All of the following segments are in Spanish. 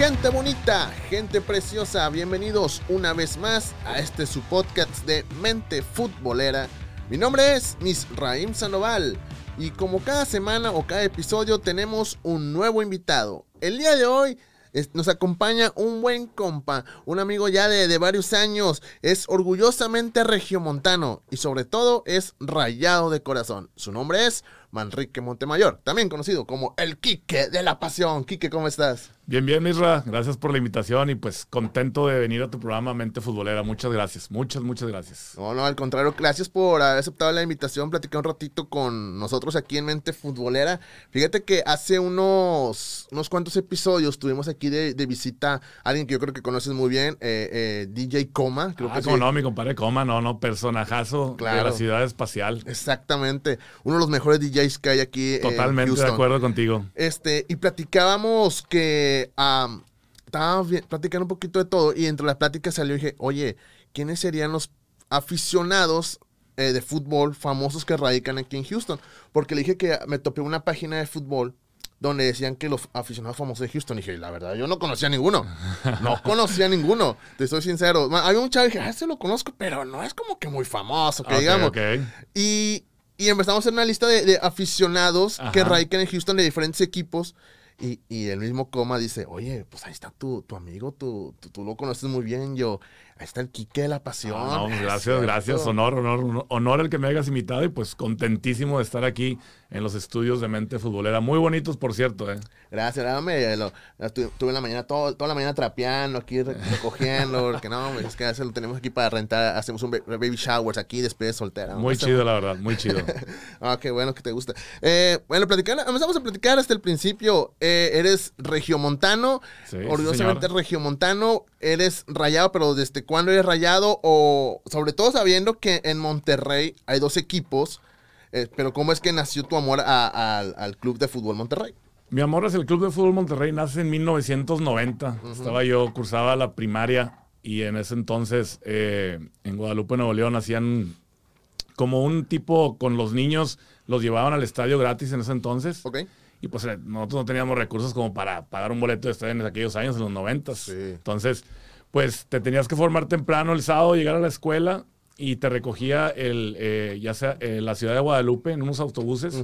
Gente bonita, gente preciosa, bienvenidos una vez más a este su podcast de Mente Futbolera. Mi nombre es Miss Raim Sandoval y como cada semana o cada episodio tenemos un nuevo invitado. El día de hoy nos acompaña un buen compa, un amigo ya de, de varios años, es orgullosamente regiomontano y sobre todo es rayado de corazón. Su nombre es Manrique Montemayor, también conocido como el Quique de la Pasión. Quique, ¿cómo estás? Bien, bien, Misra. Gracias por la invitación y pues contento de venir a tu programa Mente Futbolera. Muchas gracias, muchas, muchas gracias. No, no, al contrario, gracias por haber aceptado la invitación, platicar un ratito con nosotros aquí en Mente Futbolera. Fíjate que hace unos, unos cuantos episodios tuvimos aquí de, de visita a alguien que yo creo que conoces muy bien, eh, eh, DJ Coma. Creo ah, que como sí. no, mi compadre Coma, no, no, personajazo de la ciudad espacial. Exactamente, uno de los mejores DJs que hay aquí. en Totalmente de acuerdo contigo. Este, y platicábamos que am, estábamos platicando un poquito de todo y entre las pláticas salió y dije, oye, ¿quiénes serían los aficionados eh, de fútbol famosos que radican aquí en Houston? Porque le dije que me topé una página de fútbol donde decían que los aficionados famosos de Houston. Y dije, la verdad, yo no conocía a ninguno. No conocía a ninguno. Te soy sincero. Había un chavo y dije, ah, ese lo conozco, pero no es como que muy famoso, que digamos. Y, y empezamos a hacer una lista de, de aficionados que radican en Houston de diferentes equipos. Y, y el mismo Coma dice, oye, pues ahí está tu, tu amigo, tú, tú, tú lo conoces muy bien, yo. Ahí está el Quique de la pasión. Ah, no, gracias, gracias. Honor, honor, honor, el que me hayas invitado y pues contentísimo de estar aquí en los estudios de Mente Futbolera. Muy bonitos, por cierto, ¿eh? Gracias, dame, lo, estuve, en la mañana, todo, toda la mañana trapeando aquí, re- recogiendo, porque no, es que lo tenemos aquí para rentar, hacemos un ba- baby showers aquí, después de soltera. Muy Está- chido, la verdad, muy chido. Ah, qué bueno que te gusta. Eh, bueno, platicando, empezamos a platicar hasta el principio. Eh, eres regiomontano, Sí, orgullosamente regiomontano. Eres rayado, pero ¿desde cuándo eres rayado? O sobre todo sabiendo que en Monterrey hay dos equipos. eh, pero ¿cómo es que nació tu amor a- al- al Club de Fútbol Monterrey? Mi amor es el Club de Fútbol Monterrey, nace en 1990. Estaba yo, cursaba la primaria y en ese entonces eh, en Guadalupe, Nuevo León, hacían como un tipo con los niños, los llevaban al estadio gratis en ese entonces. ¿Ok? Y pues eh, nosotros no teníamos recursos como para pagar un boleto de estadio en aquellos años, en los 90. Sí. Entonces, pues te tenías que formar temprano el sábado, llegar a la escuela y te recogía el, eh, ya sea eh, la ciudad de Guadalupe en unos autobuses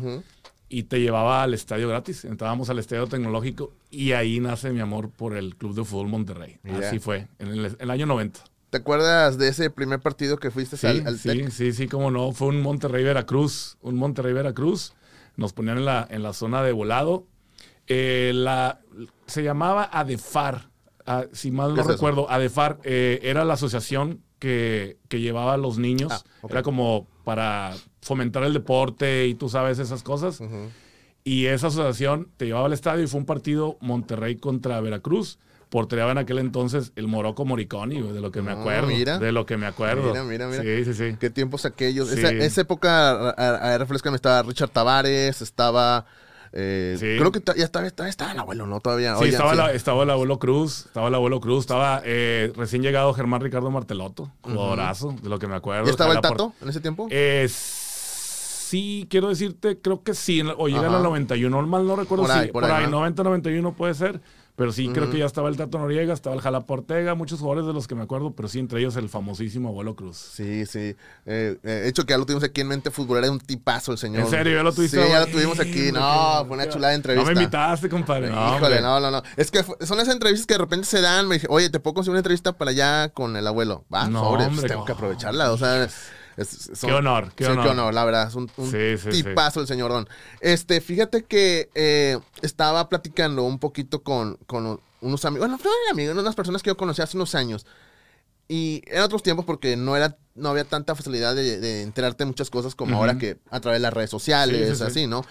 y te llevaba al estadio gratis. Entrábamos al estadio tecnológico y ahí nace mi amor por el Club de Fútbol Monterrey. Así fue, en el, en el año 90. ¿Te acuerdas de ese primer partido que fuiste Sí, al, al sí, Tec? sí, sí, cómo no. Fue un Monterrey-Veracruz. Un Monterrey-Veracruz. Nos ponían en la, en la zona de volado. Eh, la, se llamaba ADEFAR. Ah, si mal ¿Qué no es eso? recuerdo, ADEFAR eh, era la asociación que, que llevaba a los niños. Ah. Era como para fomentar el deporte y tú sabes esas cosas. Y esa asociación te llevaba al estadio y fue un partido Monterrey contra Veracruz. Portereaba en aquel entonces el Moroco Moriconi, de lo que me Ah, acuerdo. mira. De lo que me acuerdo. Mira, mira, mira. Sí, sí, sí. ¿Qué tiempos aquellos? Sí. Esa, esa época, a, a, a estaba Richard Tavares, estaba... eh, Sí. Creo que ya estaba, estaba, estaba el abuelo, ¿no? Todavía. Sí, Oye, estaba, sí. la- estaba el abuelo Cruz, estaba el abuelo Cruz, estaba eh, recién llegado Germán Ricardo Marteloto, jugadorazo, de lo que me acuerdo. ¿Ya estaba el por- Tato en ese tiempo? Eh, sí, quiero decirte, creo que sí, o llega el 91, mal no recuerdo Por si, por por, ahí, ahí, ¿no? 90, 91 puede ser, pero sí, creo que ya estaba el Tato Noriega, estaba el Jalapa Ortega, muchos jugadores de los que me acuerdo, pero sí, entre ellos el famosísimo abuelo Cruz. Sí, sí. Eh, eh, hecho, que ya lo tuvimos aquí en Mente Futbolera, es un tipazo el señor. ¿En serio? ¿Ya lo tuviste? Sí, ya lo tuvimos aquí. No, fue una chulada de entrevista. No me invitaste, compadre. No, Híjole, no, no, no. Es que son esas entrevistas que de repente se dan. Me dije, oye, ¿te puedo conseguir una entrevista para allá con el abuelo? Va, No, sobre, pues, hombre, tengo no. que aprovecharla. O sea, es- son- Qué honor, qué sí, honor. qué honor, la verdad. Es un, un Sí, sí, tipazo el señor Don. Este, fíjate que eh, estaba platicando un poquito con, con unos amigos, bueno, no amigos, unas personas que yo conocí hace unos años. Y en otros tiempos, porque no era, no había tanta facilidad de, de enterarte de muchas cosas como Ujú. ahora que a través de las redes sociales, Sí, sí, sí. así, ¿no?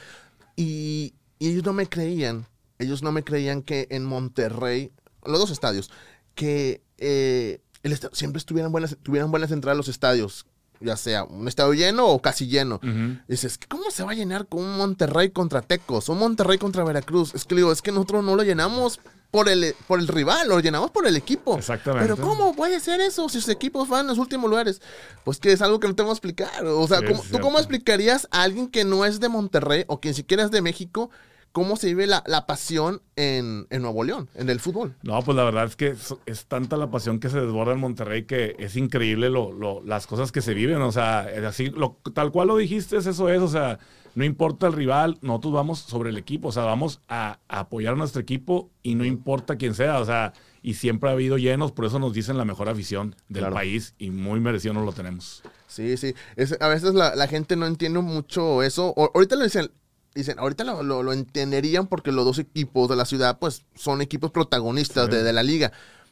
Y, y ellos no me creían, ellos no me creían que en Monterrey, los dos estadios, que eh, el siempre estuvieran buenas, tuvieran buenas entradas los estadios. Ya sea un estadio lleno o casi lleno. Dices, ¿cómo se va a llenar con un Monterrey contra Tecos? Un Monterrey contra Veracruz. Es que digo, es que nosotros no lo llenamos por el, por el rival, lo llenamos por el equipo. Exactamente. Pero ¿cómo puede ser eso si sus equipos van en los últimos lugares? Pues que es algo que no te vamos a explicar. O sea, Sí, ¿cómo- es ¿tú cómo explicarías a alguien que no es de Monterrey o que ni siquiera es de México cómo se vive la, la pasión en, en Nuevo León, en el fútbol? No, pues la verdad es que es, es tanta la pasión que se desborda en Monterrey que es increíble lo, lo- las cosas que se viven. O sea, es así, lo- tal cual lo dijiste, es eso es. O sea, no importa el rival, nosotros vamos sobre el equipo. O sea, vamos a, a apoyar a nuestro equipo y no importa quién sea. O sea, y siempre ha habido llenos, por eso nos dicen la mejor afición del Claro. país y muy merecido nos lo tenemos. Sí, sí. Es- a veces la, la gente no entiende mucho eso. O- ahorita lo dicen, dicen, ahorita lo, lo- lo entenderían porque los dos equipos de la ciudad, pues, son equipos protagonistas Sí. de, de la liga.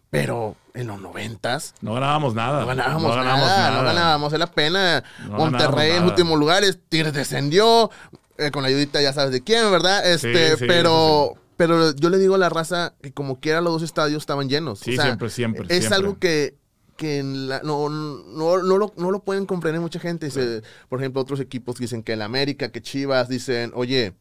Pero en los noventas No ganábamos nada. no ganábamos, No ganábamos nada, nada. no ganábamos. Es la pena. No Monterrey en últimos lugares, Tigres descendió. eh, con la ayudita ya sabes de quién, ¿verdad? Este, sí, pero, eso pero yo le digo a la raza que como quiera los dos estadios estaban llenos. Sí, O sea, siempre, siempre. es siempre. algo que, que en la- no, no, no, lo, no lo pueden comprender mucha gente. Dice, por ejemplo, otros equipos dicen que el América, que Chivas, dicen, oye,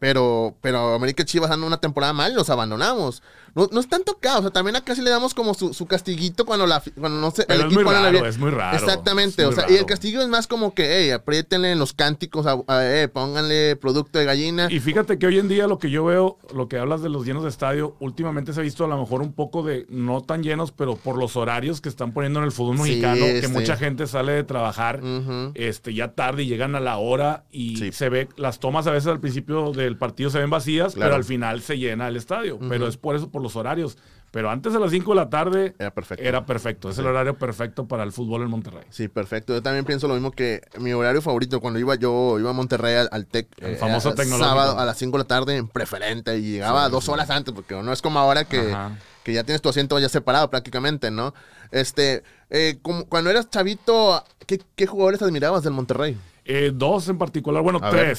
pero, pero América y Chivas dan una temporada mal y los abandonamos. No, no es tanto acá, o sea, también acá sí le damos como su, su castiguito cuando, la, cuando no se, Pero es muy raro, es muy raro. Exactamente, o sea, y el castigo es más como que, hey, apriétenle en los cánticos, a- a- eh, pónganle producto de gallina. Y fíjate que hoy en día lo que yo veo, lo que hablas de los llenos de estadio, últimamente se ha visto a lo mejor un poco de, no tan llenos, pero por los horarios que están poniendo en el fútbol Sí, mexicano, que sí. mucha gente sale de trabajar este, ya tarde y llegan a la hora y Sí. se ve, las tomas a veces al principio del partido se ven vacías, Claro. pero al final se llena el estadio. Pero es por eso, por los horarios. Pero antes de las 5 de la tarde Era perfecto. era perfecto. Es Sí. el horario perfecto para el fútbol en Monterrey. Sí, perfecto. Yo también pienso lo mismo que mi horario favorito cuando iba yo iba a Monterrey al, al TEC. El famoso era tecnológico. Sábado a las 5 de la tarde en preferente y llegaba Sí, dos sí. horas antes porque no es como ahora que, que ya tienes tu asiento ya separado prácticamente, ¿no? Este, eh, como, cuando eras chavito, ¿qué, qué jugadores admirabas del Monterrey? Eh, dos en particular, bueno, A ver.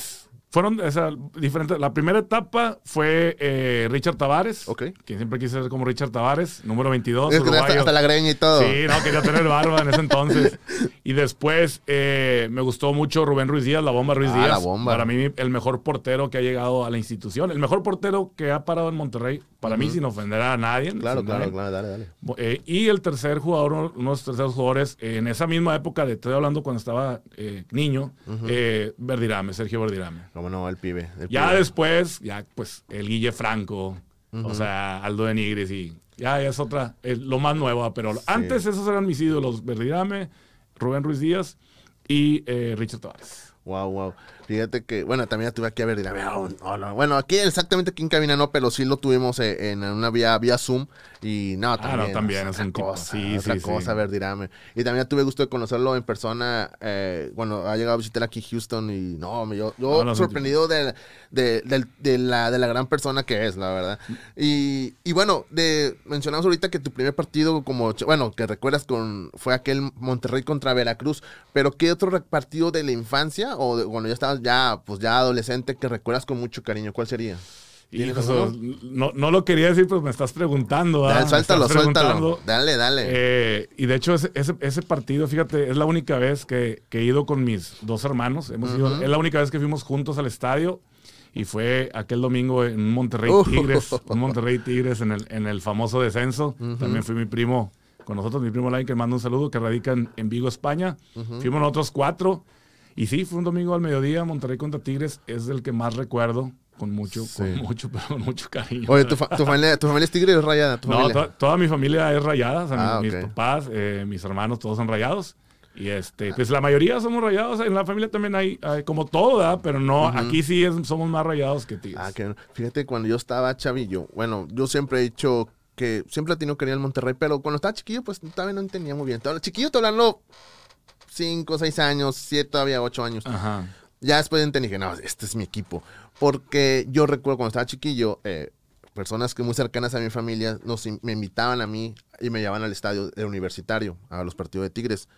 Fueron o sea, diferentes. La primera etapa fue eh, Richard Tavares, Ok. que siempre quise ser como Richard Tavares, número 22, Es que hasta, hasta la greña y todo. Sí, no, quería tener barba en ese entonces. Y después eh, me gustó mucho Rubén Ruiz Díaz, la bomba Ruiz Ah, Díaz. la bomba. Para mí, el mejor portero que ha llegado a la institución. El mejor portero que ha parado en Monterrey, para mí, sin ofender a nadie. Claro, claro, nadie. claro, dale, dale. Eh, y el tercer jugador, uno, uno de los terceros jugadores, en esa misma época, de, estoy hablando cuando estaba eh, niño, eh, Verdirame, Sergio Verdirame. Cómo no, el pibe. el Ya pibe. después, ya pues el Guille Franco, o sea, Aldo de Nigris y ya es otra, es lo más nuevo, pero antes esos eran mis ídolos, Verdirame, Rubén Ruiz Díaz y eh, Richard Tavares. Wow, wow. Fíjate que, bueno, también ya tuve aquí a ver, no, no, no. bueno, aquí exactamente aquí en cabina no, pero sí lo tuvimos eh, en una vía, vía Zoom y no, también. Ah, no, también otra es un tipo, cosa, sí, otra sí, cosa, sí. Verdirame. Y también tuve gusto de conocerlo en persona, eh, bueno, ha llegado a visitar aquí Houston y no, yo, yo No, no, es un sorprendido de, de, la, de la gran persona que es, la verdad. Y, y bueno, de, mencionamos ahorita que tu primer partido, como, bueno, que recuerdas con, fue aquel Monterrey contra Veracruz, pero ¿qué otro partido de la infancia o de, cuando ya estabas ya, pues ya adolescente que recuerdas con mucho cariño? ¿Cuál sería? No, no lo quería decir, pero me estás preguntando. ¿ah? Dale, suéltalo, estás suéltalo. preguntando. Dale, dale. Eh, y de hecho, ese, ese, ese partido, fíjate, es la única vez que, que he ido con mis dos hermanos. Hemos ido- Ujú. es la única vez que fuimos juntos al estadio. Y fue aquel domingo en Monterrey Uh. Tigres, un Monterrey Tigres en el, en el famoso descenso. Ujú. También fui mi primo con nosotros, mi primo Lain, que le mando un saludo, que radica en, en Vigo, España. Fuimos nosotros cuatro. Y sí, fue un domingo al mediodía, Monterrey contra Tigres. Es el que más recuerdo, con mucho, Sí. con mucho, pero con mucho cariño. Oye, ¿tu, fa- tu familia, ¿tu familia es tigre o es rayada? ¿Tu No, to- toda mi familia es rayada, o sea, Ah, mis, ok. mis papás, eh, mis hermanos, todos son rayados. Y este, pues la mayoría somos rayados, en la familia también hay, hay como ¿verdad? Pero no, aquí sí es- somos más rayados que tigres. Ah, que fíjate, cuando yo estaba chavillo, bueno, yo siempre he dicho que siempre he tenido querer el Monterrey, pero cuando estaba chiquillo, pues todavía no entendía muy bien. Chiquillo, te hablando 5, 6 años, 7, todavía 8 años. Ajá. Ya después entendí que no, este es mi equipo. Porque yo recuerdo cuando estaba chiquillo, eh, personas que muy cercanas a mi familia nos, me invitaban a mí y me llevaban al estadio universitario, a los partidos de Tigres.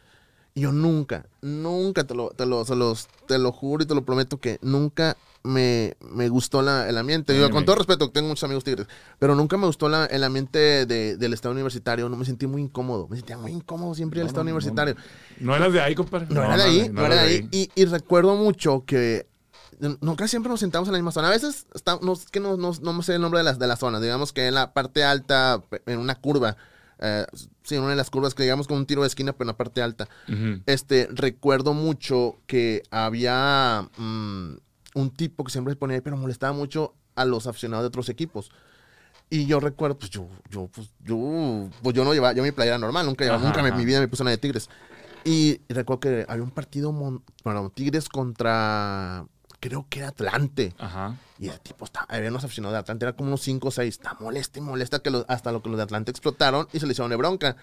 Y yo nunca, nunca, te lo, te lo, se los- te lo juro y te lo prometo que nunca me, me gustó la- el ambiente. Con todo respeto, tengo muchos amigos tigres, pero nunca me gustó la- el ambiente de- del estado universitario. No me sentí muy incómodo. Me sentía muy incómodo siempre en el No, estado no, no. universitario. No eras de ahí, compadre. No, era de ahí, no, era de ahí. Y, y recuerdo mucho que nunca siempre nos sentamos en la misma zona. A veces, está, no, es que no, no, no me sé el nombre de las de la zona. Digamos que en la parte alta, en una curva. eh, sí, en una de las curvas que digamos con un tiro de esquina, pero en la parte alta. Este, recuerdo mucho que había mm, un tipo que siempre se ponía ahí, pero molestaba mucho a los aficionados de otros equipos. Y yo recuerdo, pues yo, yo, pues yo, pues yo no llevaba, yo mi playera normal, nunca, llevaba- Ajá, nunca ajá. mi vida me puse una de Tigres. Y recuerdo que había un partido, mon- bueno, Tigres contra, creo que era Atlante. Ajá. Y el tipo estaba, había unos aficionados de Atlante, era como unos 5 o 6, está molesta y molesta que los- hasta lo que los de Atlante explotaron y se le hicieron de bronca.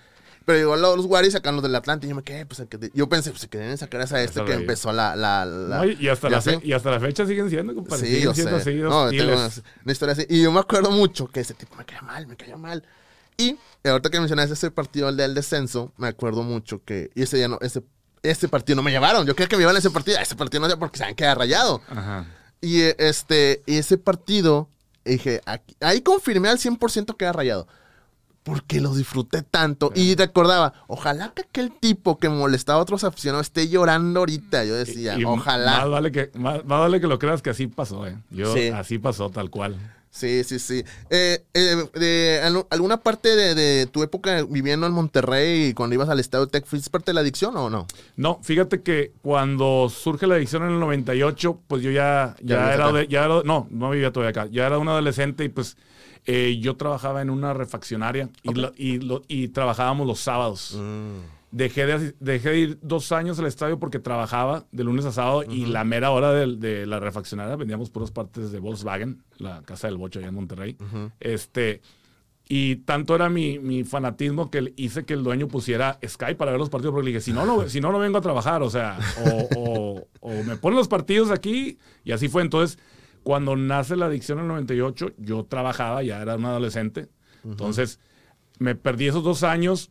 Pero igual los, los Warriors sacan los del Atlante y yo me quedé, pues, yo pensé, pues se querían sacar esa este que empezó la... la, la- No, y, y hasta la fe- y hasta la fecha siguen siendo, compadre. Sí, siguen yo siendo sé. así No, tengo una, una historia así. Y yo me acuerdo mucho que ese tipo me caía mal, me caía mal. Y ahorita que mencionaste ese partido el del descenso, me acuerdo mucho que... Y ese día no, ese, ese partido no me llevaron. Yo creía que me iban a ese partido. Ese partido no porque se han quedado rayado. Ajá. Y este, y ese partido, dije, aquí- ahí confirmé al 100% que era rayado. Porque lo disfruté tanto. Y recordaba, ojalá que aquel tipo que molestaba a otros aficionados esté llorando ahorita. Yo decía, Y- y ojalá. Más vale, que, más, más vale que lo creas que así pasó, ¿eh? Yo, Sí. así pasó, tal cual. Sí, sí, sí. Eh, eh, de al- ¿Alguna parte de, de tu época viviendo en Monterrey y cuando ibas al Estadio Tech, fuiste parte de la adicción o no? No, fíjate que cuando surge la adicción en el 98, pues yo ya, Ya era, de- ya era- no, no vivía todavía acá, ya era un adolescente y pues eh, yo trabajaba en una refaccionaria y, lo- y, lo- y trabajábamos los sábados. Dejé de, dejé de ir dos años al estadio porque trabajaba de lunes a sábado y la mera hora del- de, la refaccionaria vendíamos puras partes de Volkswagen, la casa del bocho allá en Monterrey. Este, y tanto era mi, mi fanatismo que hice que el dueño pusiera Skype para ver los partidos porque le dije, si no, no, si no, no vengo a trabajar, o sea, o, o- o me ponen los partidos aquí y así fue. Entonces, cuando nace la adicción en el 98, yo trabajaba, ya era un adolescente, entonces me perdí esos dos años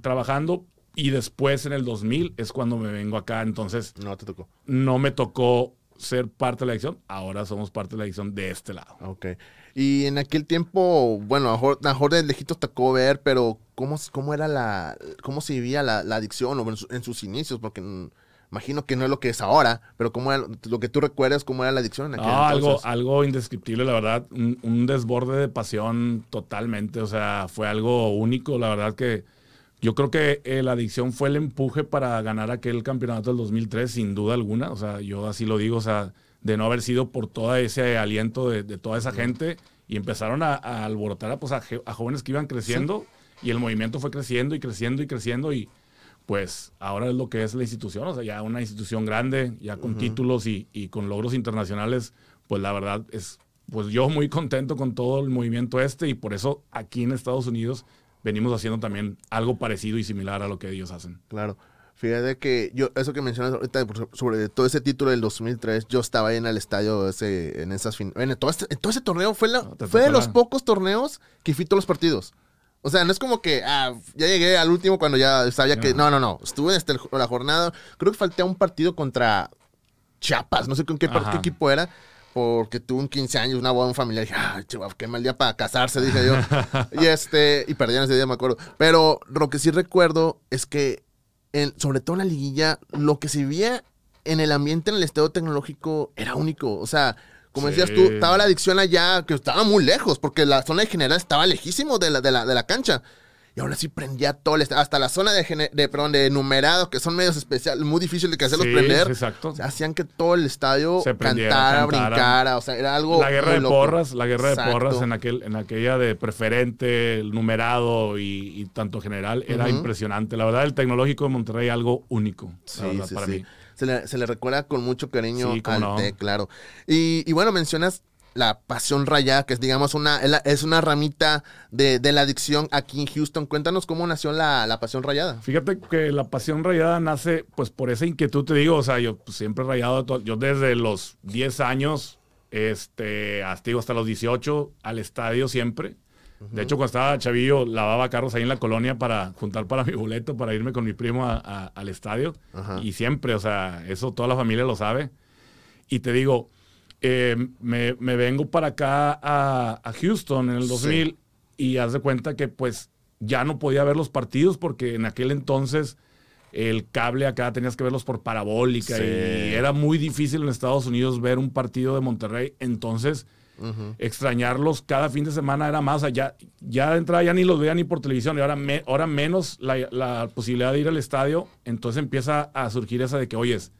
trabajando y después en el 2000 es cuando me vengo acá, entonces No te tocó. no me tocó ser parte de la adicción, ahora somos parte de la adicción de este lado. Ok. Y en aquel tiempo, bueno, a mejor, mejor de lejitos tocó ver, pero ¿cómo, cómo era la, cómo se vivía la, la adicción o en, su- en sus inicios? Porque mm, imagino que no es lo que es ahora, pero cómo era, lo que tú recuerdas, cómo era la adicción en aquel No, algo, entonces. algo indescriptible, la verdad. Un, un desborde de pasión totalmente. O sea, fue algo único. La verdad que yo creo que eh, la adicción fue el empuje para ganar aquel campeonato del 2003, sin duda alguna. O sea, yo así lo digo. O sea, de no haber sido por todo ese aliento de, de toda esa gente y empezaron a, a alborotar a, pues, a, a jóvenes que iban creciendo y el movimiento fue creciendo y creciendo y creciendo y pues ahora es lo que es la institución, o sea, ya una institución grande, ya con títulos y, y con logros internacionales, pues la verdad es, pues yo muy contento con todo el movimiento este y por eso aquí en Estados Unidos venimos haciendo también algo parecido y similar a lo que ellos hacen. Claro. Fíjate que yo, eso que mencionas ahorita sobre todo ese título del 2003, yo estaba ahí en el estadio ese, en esas fin- en todo, este- en todo ese torneo fue, la, No, te fue de los pocos torneos que fui todos los partidos. O sea, no es como que ah, ya llegué al último cuando ya sabía que. No, no, no. Estuve el- la jornada. Creo que falté a un partido contra Chiapas. No sé con qué, qué equipo era. Porque tuve un 15 años, una boda, un familiar. Dije, ay, chaval, qué mal día para casarse, dije yo. y este, y perdieron ese día, me acuerdo. Pero lo que sí recuerdo es que, en- sobre todo en la liguilla, lo que se vivía en el ambiente en el estado tecnológico era único. O sea, como Sí. decías tú, estaba la adicción allá, que estaba muy lejos, porque la zona de general estaba lejísimo de la, de la, de la cancha. Y ahora sí prendía todo el estadio, hasta la zona de, de, perdón, de numerados, que son medios especiales, muy difíciles de hacerlos Sí, prender. exacto. Hacían que todo el estadio Se cantara, cantara. brincara, o sea, era algo. La guerra de loco. porras, la guerra Exacto. de porras en aquel, en aquella de preferente, el numerado y, y tanto general, era impresionante. La verdad, el tecnológico de Monterrey algo único, Sí, verdad, sí, para sí. mí. Se le, se le recuerda con mucho cariño Sí, al no. TEC, claro. Y, y bueno, mencionas la pasión rayada, que es, digamos, una, es una ramita de, de la adicción aquí en Houston. Cuéntanos cómo nació la, la pasión rayada. Fíjate que la pasión rayada nace pues por esa inquietud, te digo, o sea, yo pues, siempre he rayado, yo desde los 10 años, este, hasta, hasta los 18, al estadio siempre. De hecho, cuando estaba chavillo, lavaba carros ahí en la colonia para juntar para mi boleto, para irme con mi primo a- a- al estadio. Y siempre, o sea, eso toda la familia lo sabe. Y te digo, eh, me, me vengo para acá a, a Houston en el Sí. 2000 y haz de cuenta que pues ya no podía ver los partidos porque en aquel entonces el cable acá tenías que verlos por parabólica Sí. y era muy difícil en Estados Unidos ver un partido de Monterrey. Entonces, extrañarlos cada fin de semana era más. O sea, ya, ya de entrada ya ni los veía ni por televisión y ahora, me- ahora menos la, la posibilidad de ir al estadio. Entonces empieza a surgir esa de que, oyes,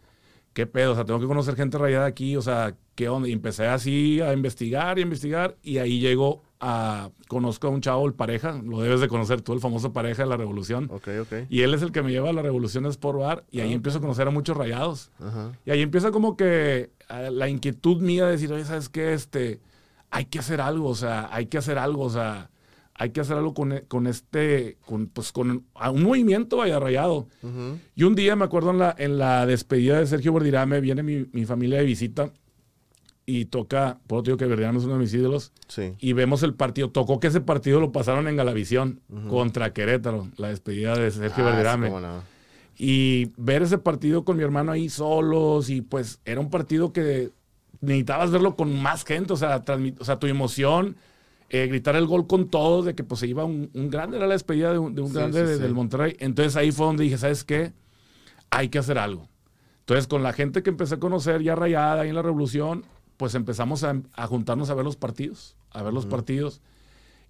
¿qué pedo? O sea, tengo que conocer gente rayada aquí. O sea, ¿qué onda? Y empecé así a investigar y a investigar y ahí llego a... Conozco a un chavo, el pareja, lo debes de conocer tú, el famoso pareja de la revolución. Ok, ok. Y él es el que me lleva a la Revolución Sport Bar y ahí empiezo a conocer a muchos rayados. Ajá. Y ahí empieza como que eh, la inquietud mía de decir, oye, ¿sabes qué? Este, hay que hacer algo, o sea, hay que hacer algo, o sea, hay que hacer algo con, e- con este, con, pues con a un movimiento vaya rayado. Ujú. Y un día me acuerdo en la, en la despedida de Sergio Verdirame, viene mi, mi familia de visita y toca, por te digo que Verdirame es uno de mis ídolos, Sí. y vemos el partido. Tocó que ese partido lo pasaron en Galavisión contra Querétaro, la despedida de Sergio Ah, Verdirame. no. Y ver ese partido con mi hermano ahí solos y pues era un partido que necesitabas verlo con más gente, o sea, o sea tu emoción, eh, gritar el gol con todos, de que pues se iba un, un grande, era la despedida de un, de un Sí, grande sí, de- sí. del Monterrey. Entonces ahí fue donde dije, ¿sabes qué? Hay que hacer algo. Entonces con la gente que empecé a conocer ya rayada ahí en la revolución, pues empezamos a, a juntarnos a ver los partidos, a ver los partidos.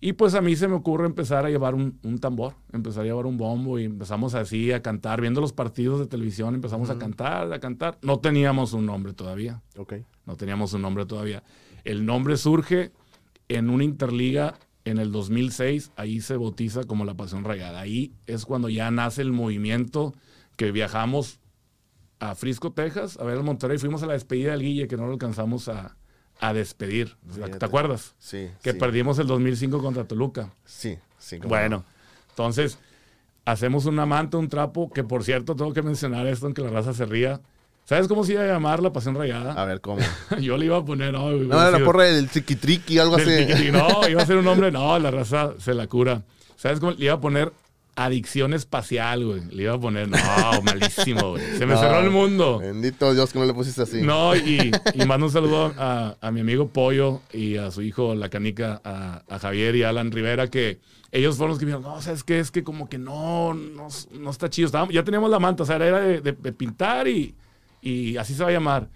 Y pues a mí se me ocurre empezar a llevar un, un tambor, empezar a llevar un bombo y empezamos así a cantar, viendo los partidos de televisión, empezamos a cantar, a cantar. No teníamos un nombre todavía, Ok. no teníamos un nombre todavía. El nombre surge en una interliga en el 2006, ahí se bautiza como la Pasión Rayada. Ahí es cuando ya nace el movimiento que viajamos a Frisco, Texas, a ver el Monterrey. Fuimos a la despedida del Guille, que no lo alcanzamos a, a despedir. Fíjate. ¿Te acuerdas? Sí. Que sí. perdimos el 2005 contra Toluca. Sí, sí. Bueno, entonces hacemos una manta, un trapo, que por cierto tengo que mencionar esto, aunque la raza se ría. ¿Sabes cómo se iba a llamar la Pasión no. A Rayada? ver, ¿cómo? Yo le iba a poner, no, No, era la porra del triqui algo del así. No, iba a ser un nombre, no, la raza se la cura. ¿Sabes cómo? Le iba a poner adicción espacial, güey. Le iba a poner, no, malísimo, güey. Se me No. cerró el mundo. Bendito Dios que no le pusiste así. No, y, y mando un saludo a, a mi amigo Pollo y a su hijo, la canica, a, a Javier y Alan Rivera, que ellos fueron los que me dijeron, no, ¿sabes qué? Es que como que no, no, no está chido. Estábamos- ya teníamos la manta, o sea, era de, de- de pintar y, y así se va a llamar.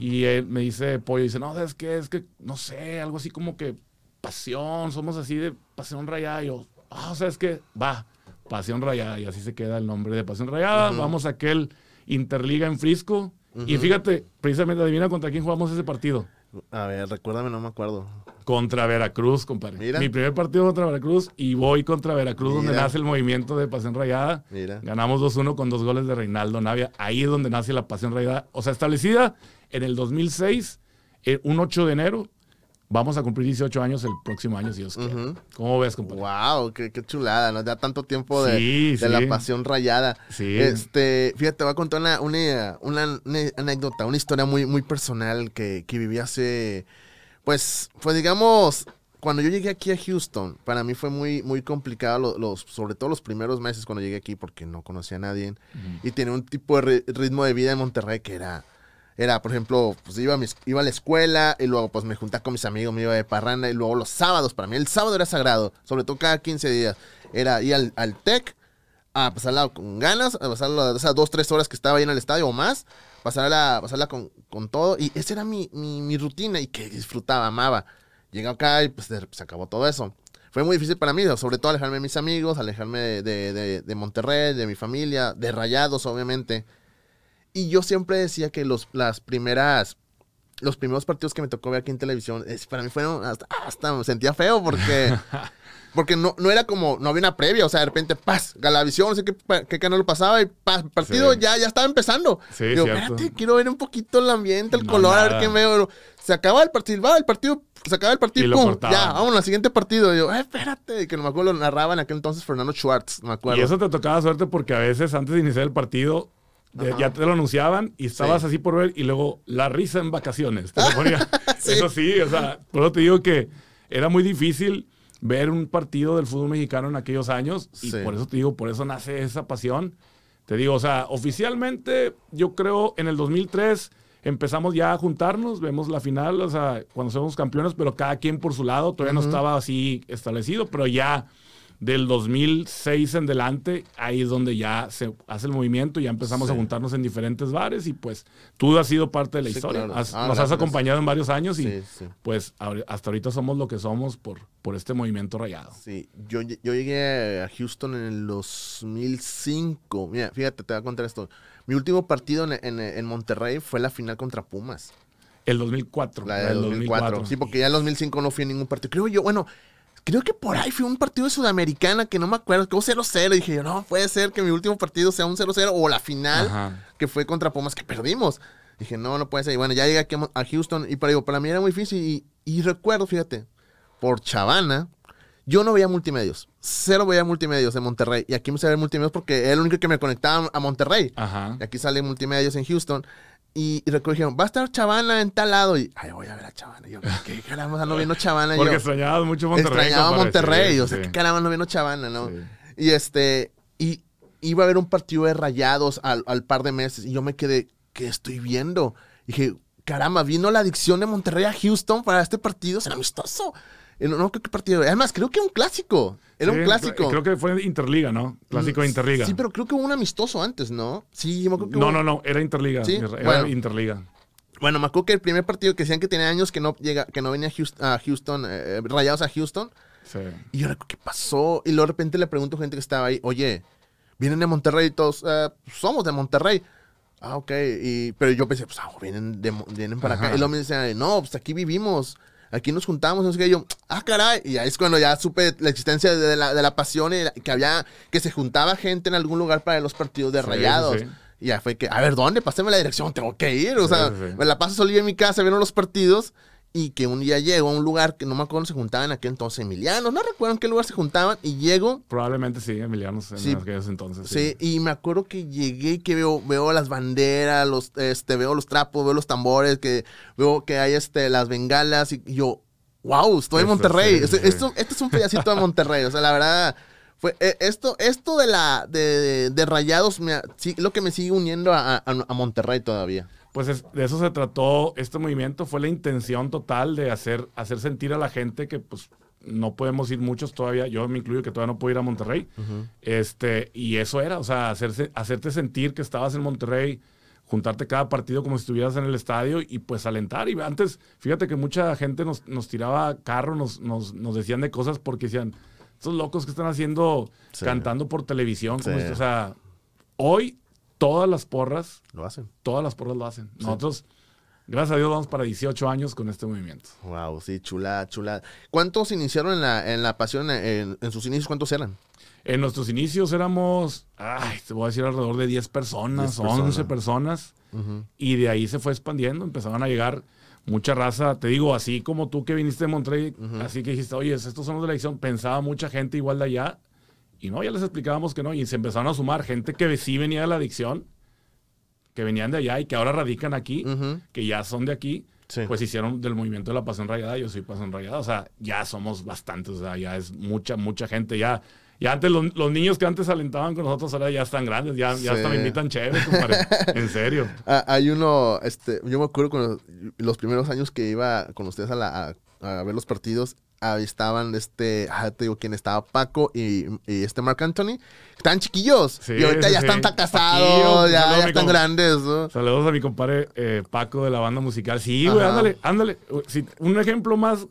Y él me dice, Pollo, dice, no, ¿sabes qué? Es que, no sé, algo así como que pasión, somos así de pasión rayada. Y yo, ah, ¿sabes qué? Va, pasión rayada. Y así se queda el nombre de pasión rayada. Vamos a aquel Interliga en Frisco. Y fíjate, precisamente adivina contra quién jugamos ese partido. A ver, recuérdame, no me acuerdo. Contra Veracruz, compadre. Mira. Mi primer partido contra Veracruz y voy contra Veracruz, donde nace el movimiento de Pasión Rayada. Mira. Ganamos 2-1 con dos goles de Reinaldo Navia. Ahí es donde nace la Pasión Rayada. O sea, establecida en el 2006, eh, un 8 de enero. Vamos a cumplir 18 años el próximo año, si Dios quiere. ¿Cómo ves, compadre? Wow, qué, qué chulada, nos da tanto tiempo de, Sí, de sí. la pasión rayada. Sí. Este, fíjate, voy a contar una, una, una- una anécdota, una historia muy, muy personal que, que viví hace, pues, pues digamos, cuando yo llegué aquí a Houston, para mí fue muy, muy complicado, lo- los, sobre todo los primeros meses cuando llegué aquí, porque no conocía a nadie. Y tenía un tipo de ri- ritmo de vida en Monterrey que era, era, por ejemplo, pues iba a, mis- iba a la escuela y luego pues me juntaba con mis amigos, me iba de parranda y luego los sábados, para mí el sábado era sagrado, sobre todo cada 15 días, era ir al, al TEC a pasarla con ganas, a pasarla esas dos, tres horas que estaba ahí en el estadio o más, pasarla, pasarla con, con todo y esa era mi, mi, mi rutina y que disfrutaba, amaba. Llegué acá y pues se acabó todo eso. Fue muy difícil para mí, sobre todo alejarme de mis amigos, alejarme de, de- de- de Monterrey, de mi familia, de Rayados, obviamente. Y yo siempre decía que los, las primeras, los primeros partidos que me tocó ver aquí en televisión, es- para mí fueron, hasta, hasta me sentía feo porque, porque no, no era como, no había una previa, o sea, de repente, paz, Galavisión, no sé qué, qué canal lo pasaba y paz, el partido Sí. ya, ya estaba empezando. Sí, Digo, espérate, quiero ver un poquito el ambiente, el No, color, a ver qué veo. Se acaba el partido, va el partido, se acaba el partido, Y pum, ya, vamos al siguiente partido. Y yo, "Ay, espérate, que no me acuerdo, lo narraba en aquel entonces Fernando Schwartz, me acuerdo. Y eso te tocaba suerte porque a veces antes de iniciar el partido de- Ajá. ya te lo anunciaban y estabas Sí. así por ver y luego la risa en vacaciones. Te lo ponía. Sí. Eso sí, o sea, por eso te digo que era muy difícil ver un partido del fútbol mexicano en aquellos años. Y Sí. por eso te digo, por eso nace esa pasión. Te digo, o sea, oficialmente yo creo en el 2003 empezamos ya a juntarnos, vemos la final, o sea, cuando somos campeones, pero cada quien por su lado, todavía no estaba así establecido, pero ya del 2006 en delante, ahí es donde ya se hace el movimiento, ya empezamos Sí. a juntarnos en diferentes bares y pues tú has sido parte de la Sí, historia, claro. Has- Ah, nos has acompañado en varios años y Sí, pues hasta ahorita somos lo que somos por, por este movimiento rayado. Sí, yo, yo llegué a Houston en el 2005. Mira, fíjate, te voy a contar esto. Mi último partido en, en- en Monterrey fue la final contra Pumas. El 2004. La el de 2004. Sí, porque ya en 2005 no fui a ningún partido. Creo yo, bueno, creo que por ahí fue un partido de Sudamericana que no me acuerdo, que fue 0-0. Dije yo, no, puede ser que mi último partido sea un 0-0 o la final Ajá. que fue contra Pumas que perdimos. Dije, no, no puede ser. Y bueno, ya llegué aquí a Houston y para, digo, para mí era muy difícil. Y, y recuerdo, fíjate, por Chavana, yo no veía multimedios. Cero veía multimedios en Monterrey. Y aquí me a ver multimedios porque era el único que me conectaba a Monterrey. Ajá. Y aquí sale multimedios en Houston. Y, y recuerdo, dijeron, va a estar Chavana en tal lado. Y, ay, voy a ver a Chavana. Y yo, ¿qué caramba no viendo Chavana? Y Porque yo, mucho Monterrey. extrañaba Monterrey. sí, o sea, sí. qué caramba no viendo Chavana, ¿no? Sí. Y este, y iba a haber un partido de rayados al, al par de meses. Y yo me quedé, ¿qué estoy viendo? dije, caramba, vino la adicción de Monterrey a Houston para este partido. Será amistoso. Y no, no creo que partido. Además, creo que un clásico. Era Sí, un clásico. Creo que fue Interliga, ¿no? Clásico de Interliga. Sí, pero creo que hubo un amistoso antes, ¿no? Sí, yo me acuerdo que No, hubo- no, no, era Interliga. Sí, Era bueno. Interliga. Bueno, me acuerdo que el primer partido que decían que tenía años que no llega, que no venía a Houston, a Houston, eh, rayados a Houston. Sí. Y yo ¿qué pasó? Y luego de repente le pregunto a gente que estaba ahí, oye, vienen de Monterrey y todos, "Eh, somos de Monterrey. Ah, ok. Y, pero yo pensé, pues, ah, vienen, de, vienen para acá. Y luego me dicen, no, pues aquí vivimos. Aquí nos juntamos, no sé qué. Y yo, ah, caray. Y ahí es cuando ya supe la existencia de la, de la pasión y la- que había, que se juntaba gente en algún lugar para los partidos de Sí, rayados. sí. Y ya fue que, a ver, ¿dónde? Pásame la dirección, tengo que ir. O sea, sí. me la paso solía en mi casa viendo los partidos. Y que un día llego a un lugar que no me acuerdo se juntaban en aquel entonces, Emiliano. No recuerdo en qué lugar se juntaban. Y llego, Probablemente sí, Emiliano en Sí. aquellos entonces. sí, y me acuerdo que llegué y que veo, veo las banderas, los, este, veo los trapos, veo los tambores, que veo que hay este, las bengalas. Y, y yo, wow, estoy en Monterrey. sí, Este. Esto, esto es un pedacito de Monterrey. O sea, la verdad. Fue, eh, esto, esto de la de, de- de rayados me, sí, lo que me sigue uniendo a, a- a Monterrey todavía. Pues es- de eso se trató este movimiento, fue la intención total de hacer, hacer sentir a la gente que pues no podemos ir muchos todavía, yo me incluyo que todavía no puedo ir a Monterrey, este, y eso era, o sea, hacerse, hacerte sentir que estabas en Monterrey, juntarte cada partido como si estuvieras en el estadio y pues alentar. Y antes, fíjate que mucha gente nos, nos tiraba carro, nos, nos, nos decían de cosas porque decían, estos locos que están haciendo, Sí. cantando por televisión, como esto". o sea, hoy todas las porras Lo hacen. todas las porras lo hacen. Nosotros, gracias a Dios, vamos para 18 años con este movimiento. Wow, sí, chula, chula. ¿Cuántos iniciaron en la, en la pasión en, en sus inicios? ¿Cuántos eran? En nuestros inicios éramos, ay, te voy a decir alrededor de 10 personas, 10 11 personas, y de ahí se fue expandiendo, empezaban a llegar mucha raza, te digo, así como tú que viniste de Monterrey, así que dijiste, oye, estos son los de la edición, pensaba mucha gente igual de allá, y no, ya les explicábamos que no, y se empezaron a sumar gente que sí venía de la adicción, que venían de allá y que ahora radican aquí, Ujú. que ya son de aquí, Sí. pues hicieron del movimiento de la pasión rayada, yo soy pasión rayada, o sea, ya somos bastantes, o sea, ya es mucha, mucha gente, ya, ya antes los, los niños que antes alentaban con nosotros ahora ya están grandes, ya, ya Sí. hasta me invitan chévere, compadre, en serio. Ah, hay uno, este, yo me acuerdo con los, los primeros años que iba con ustedes a, la, a, a ver los partidos, ahí estaban, este, ah, te digo quién estaba, Paco y, y este Mark Anthony, estaban chiquillos, Sí, y ahorita sí, ya sí. están casados, Paquillo, ya, ya están grandes, ¿no? Saludos a mi compadre eh, Paco de la banda musical. Sí, güey, ándale, ándale. Un ejemplo más,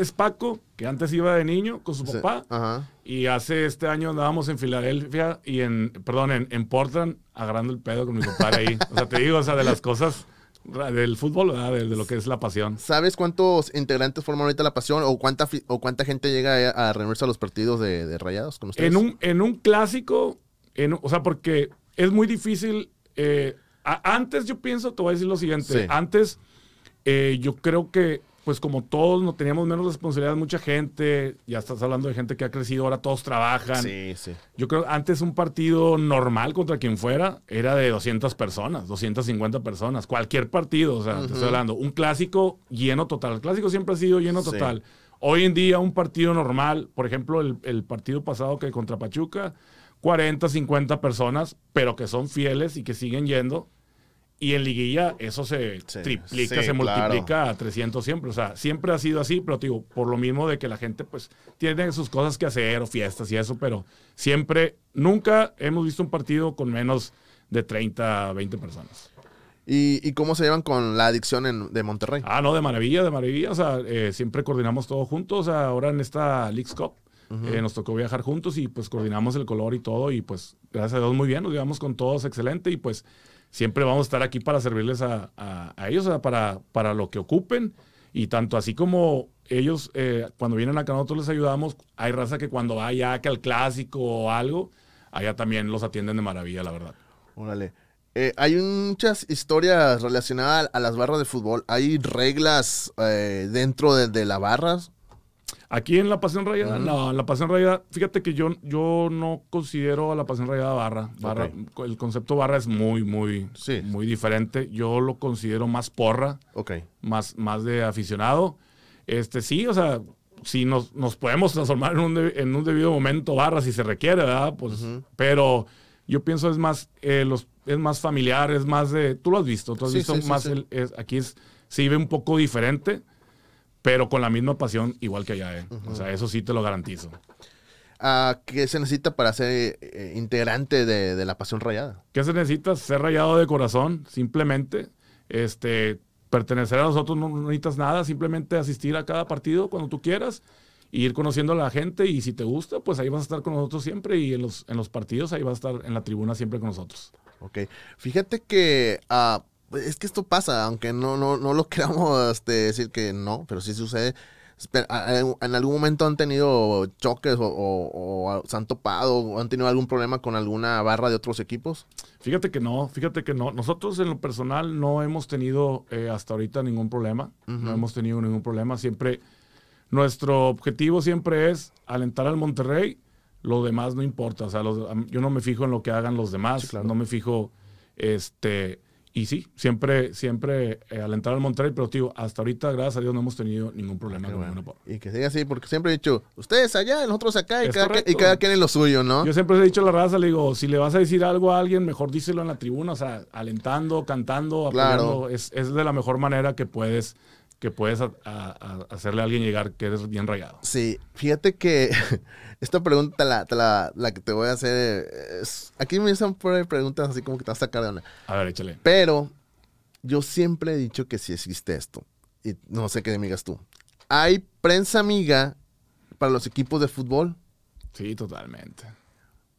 es Paco, que antes iba de niño con su papá. Ajá. Y hace este año andábamos en Filadelfia y en, perdón, en, en Portland agarrando el pedo con mi compadre ahí. O sea, te digo, o sea, de las cosas del fútbol, ¿verdad? De, de lo que es la pasión. ¿Sabes cuántos integrantes forman ahorita la pasión o cuánta, o cuánta gente llega a, a reunirse a los partidos de, de rayados con ustedes? En un, en un clásico, en, o sea, porque es muy difícil. eh, a- antes yo pienso, te voy a decir lo siguiente. Sí. Antes eh, yo creo que, pues como todos no teníamos menos responsabilidad, mucha gente, ya estás hablando de gente que ha crecido, ahora todos trabajan. Sí, sí. Yo creo que antes un partido normal contra quien fuera era de 200 personas, 250 personas, cualquier partido, o sea, te estoy hablando, un clásico lleno total. El clásico siempre ha sido lleno Sí. total. hoy en día un partido normal, por ejemplo, el, el partido pasado que contra Pachuca, 40, 50 personas, pero que son fieles y que siguen yendo. Y en liguilla eso se Sí, triplica, sí, se claro. multiplica a 300 siempre. O sea, siempre ha sido así, pero digo, por lo mismo de que la gente pues tiene sus cosas que hacer o fiestas y eso, pero siempre, nunca hemos visto un partido con menos de 30, 20 personas. ¿Y, y cómo se llevan con la adicción en- de Monterrey? Ah, no, de maravilla, de maravilla. O sea, eh, siempre coordinamos todo juntos. O sea, ahora en esta Leagues Cup eh, nos tocó viajar juntos y pues coordinamos el color y todo. Y pues, gracias a Dios, muy bien. Nos llevamos con todos excelente. Y pues, siempre vamos a estar aquí para servirles a, a- ellos, para, para lo que ocupen. Y tanto así como ellos, eh, cuando vienen acá, nosotros les ayudamos. Hay raza que cuando va ya al clásico o algo, allá también los atienden de maravilla, la verdad. Órale. Eh, hay muchas historias relacionadas a las barras de fútbol. ¿Hay reglas eh, dentro de, de las barras? Aquí en la Pasión Rayada, no, en la Pasión Rayada, fíjate que yo, yo no considero a la Pasión Rayada barra. barra El concepto barra es muy, muy, Sí. muy diferente. Yo lo considero más porra, Ok. más, más de aficionado. Este sí, o sea, si nos, nos podemos transformar en un, de- en un debido momento barra si se requiere, ¿verdad? Pues, pero yo pienso es más, eh, los, es más familiar, es más de, tú lo has visto, tú has Sí, visto sí, más, el- es- aquí es, se vive un poco diferente, pero con la misma pasión igual que allá, ¿eh? O sea, eso sí te lo garantizo. Ah, ¿Qué se necesita para ser eh, integrante de, de la Pasión Rayada? ¿Qué se necesita? Ser rayado de corazón, simplemente. Este, pertenecer a nosotros no necesitas nada, simplemente asistir a cada partido cuando tú quieras, e ir conociendo a la gente y si te gusta, pues ahí vas a estar con nosotros siempre y en los, en los partidos ahí vas a estar en la tribuna siempre con nosotros. Ok. Fíjate que ah, es que esto pasa, aunque no, no, no lo queramos este, decir que no, pero sí sucede. ¿En algún momento han tenido choques o, o- o se han topado o han tenido algún problema con alguna barra de otros equipos? Fíjate que no, fíjate que no. Nosotros en lo personal no hemos tenido eh, hasta ahorita ningún problema. No hemos tenido ningún problema. Siempre, nuestro objetivo siempre es alentar al Monterrey. Lo demás no importa. O sea, los- yo no me fijo en lo que hagan los demás. Sí, claro. No me fijo, este... Y sí, siempre, siempre eh, alentar al Monterrey, pero tío, hasta ahorita, gracias a Dios, no hemos tenido ningún problema Qué con bueno. porra. Y que siga así, porque siempre he dicho, ustedes allá, nosotros acá, y, cada, quien, y cada quien en lo suyo, ¿no? Yo siempre he dicho a la raza, le digo, si le vas a decir algo a alguien, mejor díselo en la tribuna, o sea, alentando, cantando, Claro. apoyando. Es, es de la mejor manera que puedes, que puedes a- a- a hacerle a alguien llegar que eres bien rayado. Sí, fíjate que esta pregunta, la, la, la que te voy a hacer, es, aquí me poner preguntas así como que te vas a sacar de onda. A ver, échale. Pero yo siempre he dicho que sí existe esto. Y no sé qué me digas tú. ¿Hay prensa amiga para los equipos de fútbol? Sí, totalmente.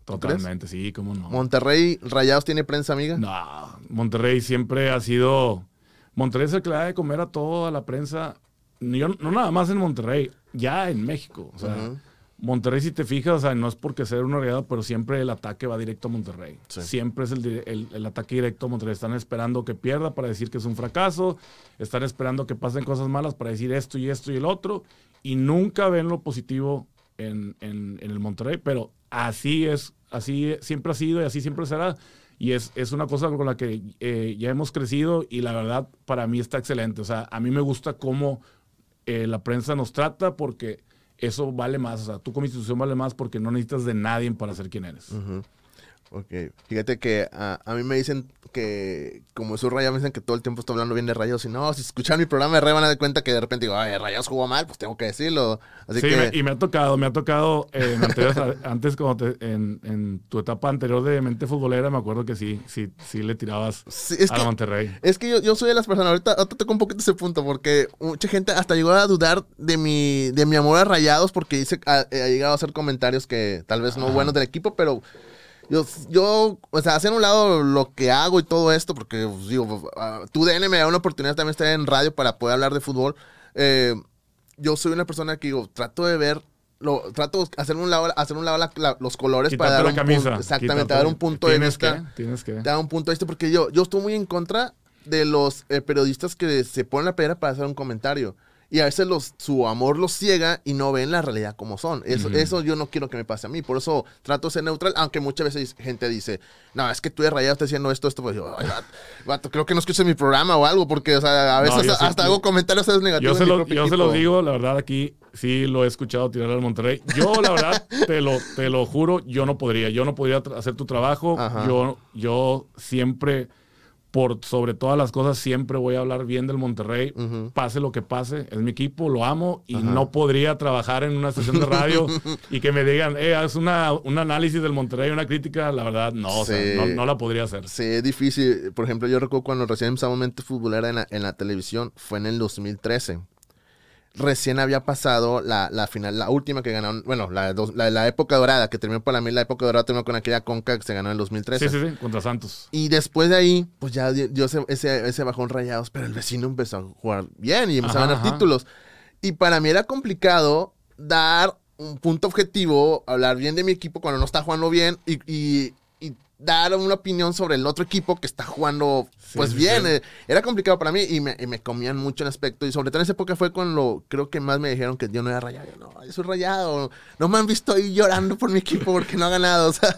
¿Tú Totalmente, sí, cómo no. ¿Monterrey Rayados tiene prensa amiga? No, Monterrey siempre ha sido. Monterrey es el que le da de comer a toda la prensa. Yo- no nada más en Monterrey, ya en México. O sea, Ujú. Monterrey, si te fijas, o sea, no es porque sea una realidad, pero siempre el ataque va directo a Monterrey. Sí. Siempre es el, di- el- el ataque directo a Monterrey. Están esperando que pierda para decir que es un fracaso. Están esperando que pasen cosas malas para decir esto y esto y el otro. Y nunca ven lo positivo en, en- en el Monterrey. Pero así es, así siempre ha sido y así siempre será. Y es, es una cosa con la que eh, ya hemos crecido y la verdad para mí está excelente. O sea, a mí me gusta cómo eh, la prensa nos trata porque eso vale más. O sea, tú como institución vale más porque no necesitas de nadie para ser quien eres. Ujú. Ok. Fíjate que a, a mí me dicen que, como soy Rayados, me dicen que todo el tiempo estoy hablando bien de Rayados. Y no, si escuchan mi programa de Rey van a dar cuenta que de repente digo, ay, Rayados jugó mal, pues tengo que decirlo. Así sí, que. me- y me ha tocado, me ha tocado eh, en anteriores- antes como te- en, en tu etapa anterior de mente futbolera, me acuerdo que sí, sí, sí le tirabas Sí, es a que- Monterrey. Es que yo, yo soy de las personas, ahorita, ahorita toco un poquito ese punto, porque mucha gente hasta llegó a dudar de mi, de mi amor a Rayados, porque dice, ha, ha llegado a hacer comentarios que tal vez no Ajá. buenos del equipo, pero yo, yo, o sea, hacer un lado lo que hago y todo esto, porque pues, digo, ah, tu DN me da una oportunidad también estar en radio para poder hablar de fútbol. eh, yo soy una persona que digo, trato de ver, lo, trato de hacer un lado, hacer un lado la- la- los colores para dar la un camisa. punto, exactamente, quitarte- dar un punto de tienes vista Que, tienes que. da un punto de vista porque yo, yo estoy muy en contra de los eh, periodistas que se ponen la piedra para hacer un comentario. Y a veces los, su amor los ciega y no ven la realidad como son. Eso, eso yo no quiero que me pase a mí. Por eso trato de ser neutral, aunque muchas veces gente dice, no, es que tú eres rayado, estás diciendo esto, esto. Pues yo, "Ay, vato, vato, creo que no escuches mi programa o algo, porque o sea, a No, veces hasta, sí- hago comentarios negativos. Yo se, lo, yo se los digo, la verdad, aquí sí lo he escuchado tirar al Monterrey. Yo, la verdad, te lo, te lo juro, yo no podría. Yo no podría hacer tu trabajo. Ajá. Yo, yo siempre, por sobre todas las cosas, siempre voy a hablar bien del Monterrey. Pase lo que pase, es mi equipo, lo amo y no podría trabajar en una estación de radio y que me digan, eh, haz una, un análisis del Monterrey, una crítica. La verdad, no, o sea, no, no la podría hacer. Sí, es difícil. Por ejemplo, yo recuerdo cuando recién empezaba Mente Futbolera en la, en la televisión, fue en el 2013. Recién había pasado la, la final, la última que ganaron, bueno, la, la, la época dorada, que terminó para mí la época dorada, terminó con aquella conca que se ganó en el 2013. Sí, sí, sí, contra Santos. Y después de ahí, pues ya dio, dio ese, ese, ese bajón rayados, pero el vecino empezó a jugar bien y empezó a ganar ajá. títulos. Y para mí era complicado dar un punto objetivo, hablar bien de mi equipo cuando no está jugando bien y dar una opinión sobre el otro equipo que está jugando pues sí, bien. sí. Eh, Era complicado para mí y me, y me comían mucho en aspecto. Y sobre todo en esa época fue cuando creo que más me dijeron que yo no era rayado. Yo, no, yo soy rayado. No me han visto ahí llorando por mi equipo porque no ha ganado. O sea,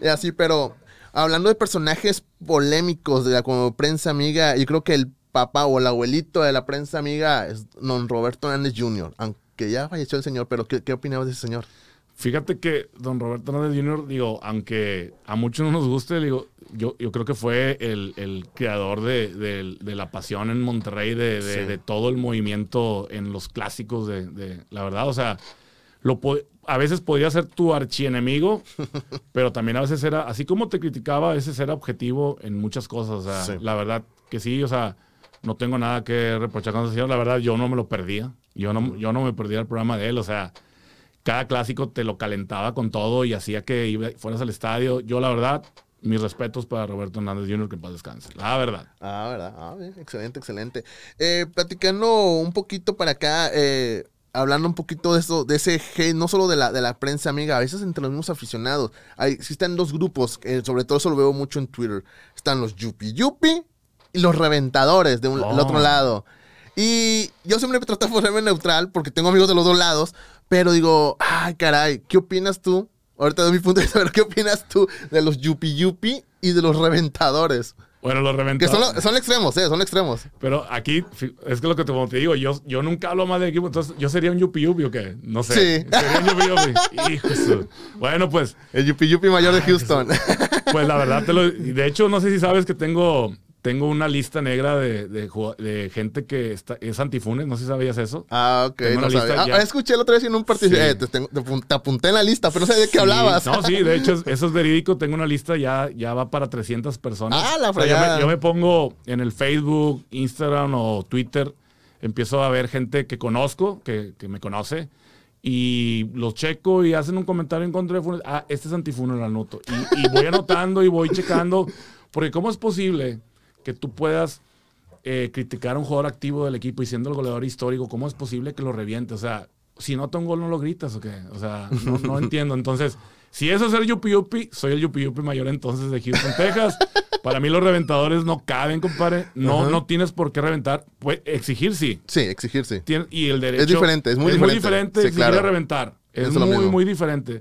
y así, pero hablando de personajes polémicos de la como prensa amiga, yo creo que el papá o el abuelito de la prensa amiga es don Roberto Hernández Jr., aunque ya falleció el señor, pero ¿qué, qué opinabas de ese señor? Fíjate que don Roberto Hernández Jr., digo, aunque a muchos no nos guste, digo, yo, yo creo que fue el, el creador de, de- de la pasión en Monterrey, de, de- Sí. de todo el movimiento en los clásicos, de, de- la verdad, o sea, lo a veces podría ser tu archienemigo, pero también a veces era, así como te criticaba, a veces era objetivo en muchas cosas, o sea, Sí. la verdad que sí, o sea, no tengo nada que reprochar con ese señor, la verdad, yo no me lo perdía, yo no, yo no me perdía el programa de él, o sea, cada clásico te lo calentaba con todo y hacía que iba- fueras al estadio. Yo, la verdad, mis respetos para Roberto Hernández Jr., que en paz descanse. La verdad. Ah, ¿verdad? Ah, bien, excelente, excelente. Eh, platicando un poquito para acá, eh, hablando un poquito de eso, de ese hate, no solo de la, de la prensa amiga, a veces entre los mismos aficionados. Hay, existen dos grupos, eh, sobre todo eso lo veo mucho en Twitter. Están los Yupi Yupi y los reventadores de un, del Oh. otro lado. Y yo siempre trato de ponerme neutral porque tengo amigos de los dos lados, pero digo, ay, caray, ¿qué opinas tú? Ahorita doy mi punto de vista, pero ¿qué opinas tú de los Yupi Yupi y de los reventadores? Bueno, los Que reventadores. son, lo- son extremos, ¿eh? Son extremos. Pero aquí, es que lo que te, como te digo, yo, yo nunca hablo más de equipo, entonces yo sería un yupi yupi o qué? No sé. Sí. Sería un yupi yupi. Hijo su- Bueno, pues, El Yupi Yupi mayor de Houston. pues la verdad te lo. De hecho, no sé si sabes que tengo, tengo una lista negra de, de, de gente que está, es antifunes, no sé si sabías eso. ah, ok. No sabía. Ah, escuché el otro día en un partido. Sí. Eh, te, te te apunté en la lista, pero no sabía de qué Sí, hablabas. No, sí, de hecho, es- eso es verídico. Tengo una lista, ya, ya va para 300 personas. Ah, la O sea, yo, fregada. me, yo me pongo en el Facebook, Instagram o Twitter, empiezo a ver gente que conozco, que, que me conoce, y los checo y hacen un comentario en contra de Funes. Ah, este es antifunes, lo anoto. Y, y voy anotando y voy checando, porque ¿cómo es posible que tú puedas eh, criticar a un jugador activo del equipo y siendo el goleador histórico? ¿Cómo es posible que lo reviente? O sea, si nota un gol, no lo gritas o qué. O sea, no, no entiendo. Entonces, si eso es el Yupi Yupi, soy el Yupi Yupi mayor entonces de Houston, Texas. Para mí los reventadores no caben, compadre. No, Ajá. no tienes por qué reventar. Pues, exigir sí. Sí, exigir, sí. Tien- y el derecho. diferente, es muy diferente. diferente Sí, exigir claro. a reventar. Es es muy, muy diferente.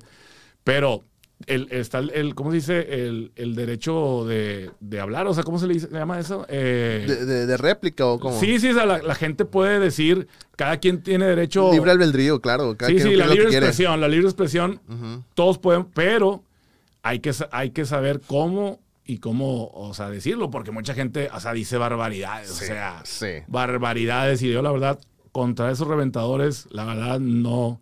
Pero el, está el, el- ¿cómo se dice? El, el derecho de, de hablar. O sea, ¿cómo se le dice- llama eso? Eh, De, de- de réplica o como. Sí, sí, o sea, la, la gente puede decir, cada quien tiene derecho. Libre albedrío, claro. Cada sí, quien sí, la libre expresión, la libre expresión, todos pueden, pero hay que, hay que saber cómo y cómo, o sea, decirlo, porque mucha gente, o sea, dice barbaridades, o sea, sí. barbaridades, y yo la verdad, contra esos reventadores, la verdad, no,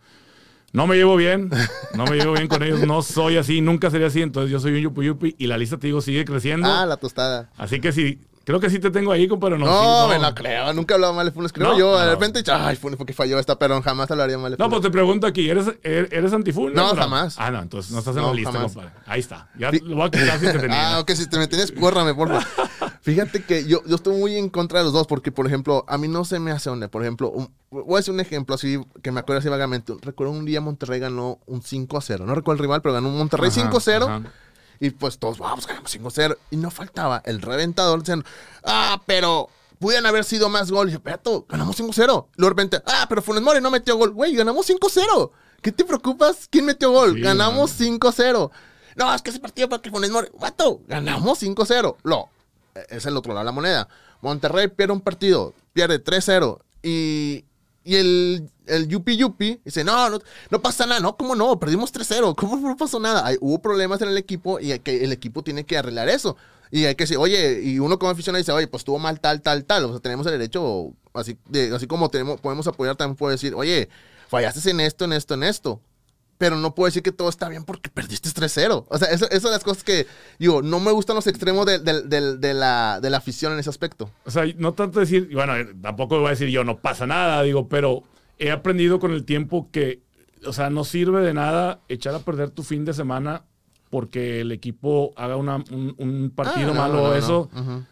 no me llevo bien, no me llevo bien con ellos, no soy así, nunca sería así, entonces yo soy un yupi yupi, y la lista, te digo, sigue creciendo, Ah, la tostada. así que sí, creo que sí te tengo ahí, compadre, no, No, sí, me lo creo. Nunca hablaba mal de Funes. Creo No, yo. no, de no. repente, ay, Funes porque falló esta, pero jamás hablaría mal de No, Funes. pues te pregunto aquí, ¿eres, er- eres antifunes? No, jamás. Ah, no, entonces no estás en No, la lista, jamás. compadre. Ahí está. Ya lo voy a quitar si te tenía. Ah, ok, si te me córrame, por favor. Fíjate que yo, yo estoy muy en contra de los dos, porque, por ejemplo, a mí no se me hace onda. Por ejemplo, un- voy a decir un ejemplo así que me acuerdo así vagamente. Recuerdo un día Monterrey ganó un 5 a 0. No recuerdo el rival, pero ganó un Monterrey Ajá, 5 a 0. ajá. Y pues todos, vamos, ganamos 5 a 0. Y no faltaba el reventador diciendo, ah, pero pudieran haber sido más goles. Y yo, Beto, ganamos 5 a 0. Luego de repente, ah, pero Funes Mori no metió gol. Güey, ganamos 5 a 0. ¿Qué te preocupas? ¿Quién metió gol? Sí, ganamos no. 5 a 0. No, es que ese partido para que Funes Mori. Vato, ganamos 5 a 0. Lo, es el otro lado de la moneda. Monterrey pierde un partido, pierde 3 a 0. Y y el, el Yupi Yupi dice, no, no, no pasa nada, no, ¿cómo no? Perdimos 3-0, ¿cómo no pasó nada? Hay, hubo problemas en el equipo y que, el equipo tiene que arreglar eso. Y hay que decir, oye, y uno como aficionado dice, oye, pues estuvo mal tal, tal, tal. O sea, tenemos el derecho, así, de, así como tenemos, podemos apoyar, también puedo decir, oye, fallaste en esto, en esto, en esto. Pero no puedo decir que todo está bien porque perdiste 3-0. O sea, eso, eso son las cosas que, digo, no me gustan los extremos de, de- de- de la, de la afición en ese aspecto. O sea, no tanto decir, bueno, tampoco voy a decir yo, no pasa nada, digo, pero he aprendido con el tiempo que, o sea, no sirve de nada echar a perder tu fin de semana porque el equipo haga una- un, un partido Ah, no, malo o no. eso.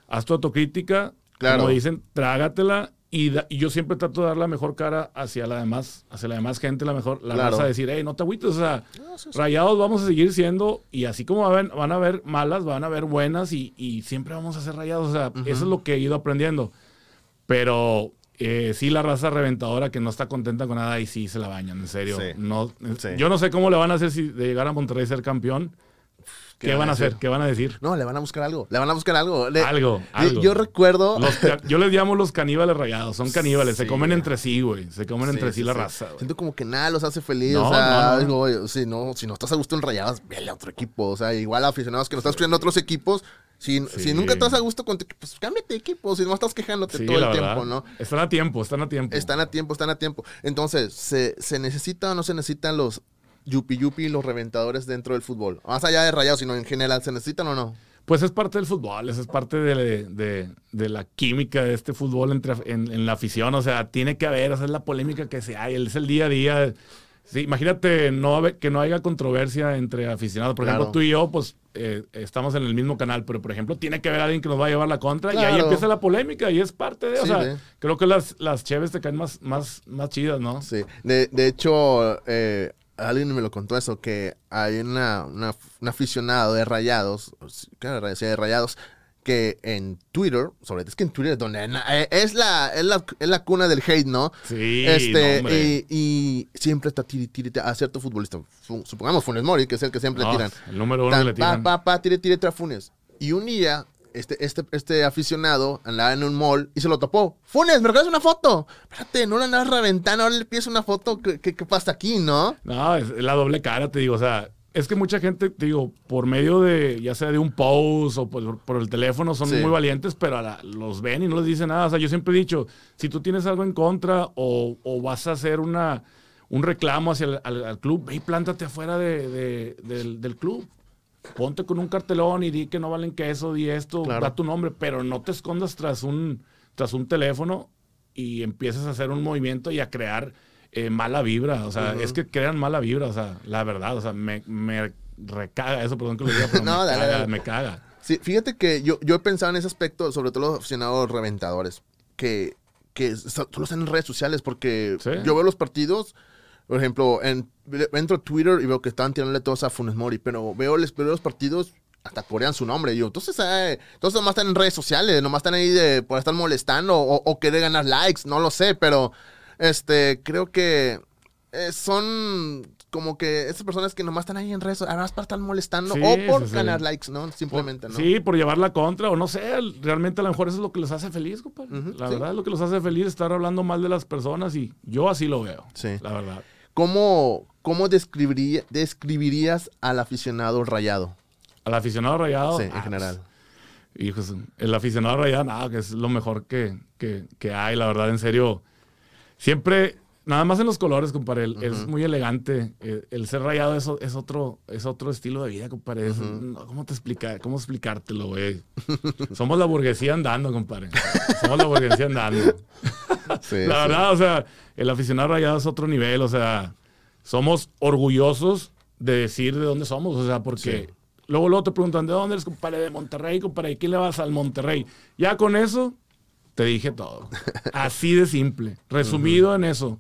Haz tu autocrítica. Claro. Como dicen, trágatela. Y, da- y yo siempre trato de dar la mejor cara hacia la demás, hacia la demás gente, la mejor, la Claro. raza, decir, hey, no te agüites, o sea, No, sí, sí. rayados vamos a seguir siendo, y así como van, van a haber malas, van a haber buenas, y, y siempre vamos a ser rayados, o sea, eso es lo que he ido aprendiendo. Pero eh, sí, la raza reventadora que no está contenta con nada, y sí se la bañan, en serio. Sí. No, Sí. Yo no sé cómo le van a hacer si de llegar a Monterrey a ser campeón. ¿Qué, ¿Qué van a hacer? ¿Qué van a decir? No, le van a buscar algo. Le van a buscar algo. Le- Algo, yo- algo. Yo recuerdo. Los yo les llamo los caníbales rayados. Son caníbales. Sí. se comen entre sí, güey. Se comen entre sí, la raza, güey. Siento como que nada los hace feliz. No, o sea, no, no. digo, oye, si, no, si no estás a gusto en rayadas, vele a otro equipo. O sea, igual aficionados que nos están escuchando otros equipos. Si, Sí. si nunca estás a gusto con tu equipo, pues cámbiate de equipo. Si no estás quejándote Sí, todo el tiempo, verdad. ¿no? Están a tiempo, están a tiempo. Están a tiempo, están a tiempo. Entonces, ¿se, se necesita o no se necesitan los yupi yupi los reventadores dentro del fútbol? Más allá de rayados, sino en general, ¿se necesitan o no? Pues es parte del fútbol, es parte de, de- de la química de este fútbol entre, en, en la afición. O sea, tiene que haber, esa es la polémica que se hay, es el día a día. Sí, imagínate no que no haya controversia entre aficionados. Por Claro. ejemplo, tú y yo, pues eh, estamos en el mismo canal, pero por ejemplo, tiene que haber alguien que nos va a llevar la contra y ahí empieza la polémica y es parte de. O Sí, sea, de- creo que las, las cheves te caen más, más, más chidas, ¿no? Sí, de, de hecho, eh, alguien me lo contó eso, que hay una, una- un aficionado de rayados, claro, de rayados, que en Twitter, sobre todo es que en Twitter es donde eh, es la, es la, es la cuna del hate, ¿no? Sí, Este, no, y, y siempre está tiri, tiri, a cierto futbolista, fu- supongamos Funes Mori, que es el que siempre No, tiran. el número uno Tan, le tiran. Pa, pa, pa, tire, tire, Funes. Y un día, este, este, este aficionado andaba en un mall y se lo topó. Funes, ¿me regalas una foto? Espérate, no le andas reventando, ahora le pides una foto. ¿Qué, qué, qué pasa aquí, no? No, es la doble cara, te digo. O sea, es que mucha gente, te digo, por medio de, ya sea de un post o por, por el teléfono, son Sí. muy valientes, pero a la- los ven y no les dicen nada. O sea, yo siempre he dicho, si tú tienes algo en contra o, o vas a hacer una, un reclamo hacia el al, al club, ve y plántate afuera de- de- del, del club. Ponte con un cartelón y di que no valen queso, di esto, Claro. da tu nombre, pero no te escondas tras un, tras un teléfono y empieces a hacer un movimiento y a crear eh, mala vibra. O sea, es que crean mala vibra, o sea, la verdad, o sea, me, me recaga eso, perdón que lo diga, pero No, me, dale, caga, dale. me caga. Sí, fíjate que yo, yo he pensado en ese aspecto, sobre todo los aficionados reventadores, que, que so- solo están en redes sociales, porque Sí. yo veo los partidos, por ejemplo, en, entro a Twitter y veo que están tirándole todos a Funes Mori, pero veo, los partidos, hasta corean su nombre. Y yo, entonces, eh, entonces nomás están en redes sociales, nomás están ahí de, por estar molestando o, o querer ganar likes, no lo sé, pero este, creo que eh, son como que esas personas que nomás están ahí en redes además para estar molestando Sí, o por sí, sí. ganar likes, ¿no? Simplemente, ¿no? Sí, por llevar la contra, o no sé, realmente a lo mejor eso es lo que les hace feliz, compadre. Ujú, la verdad es lo que los hace feliz estar hablando mal de las personas y yo así lo veo. Sí. La verdad. ¿Cómo, cómo describiría- describirías al aficionado rayado? Al aficionado rayado. Sí, en ah, general. pues, el aficionado rayado, nada, que es lo mejor que, que- que hay, la verdad, en serio. Siempre, nada más en los colores, compadre, el- es muy elegante. El, el ser rayado es, es otro, es otro estilo de vida, compadre. ¿Cómo te explica, cómo explicártelo, güey? Somos la burguesía andando, compadre. Somos la burguesía andando. Sí, La sí. verdad, o sea, el aficionado rayado es otro nivel, o sea, somos orgullosos de decir de dónde somos, o sea, porque Sí. luego, luego te preguntan, ¿de dónde eres, compadre? De Monterrey, compadre, ¿y quién le vas al Monterrey? Ya con eso, te dije todo. Así de simple. Resumido en eso,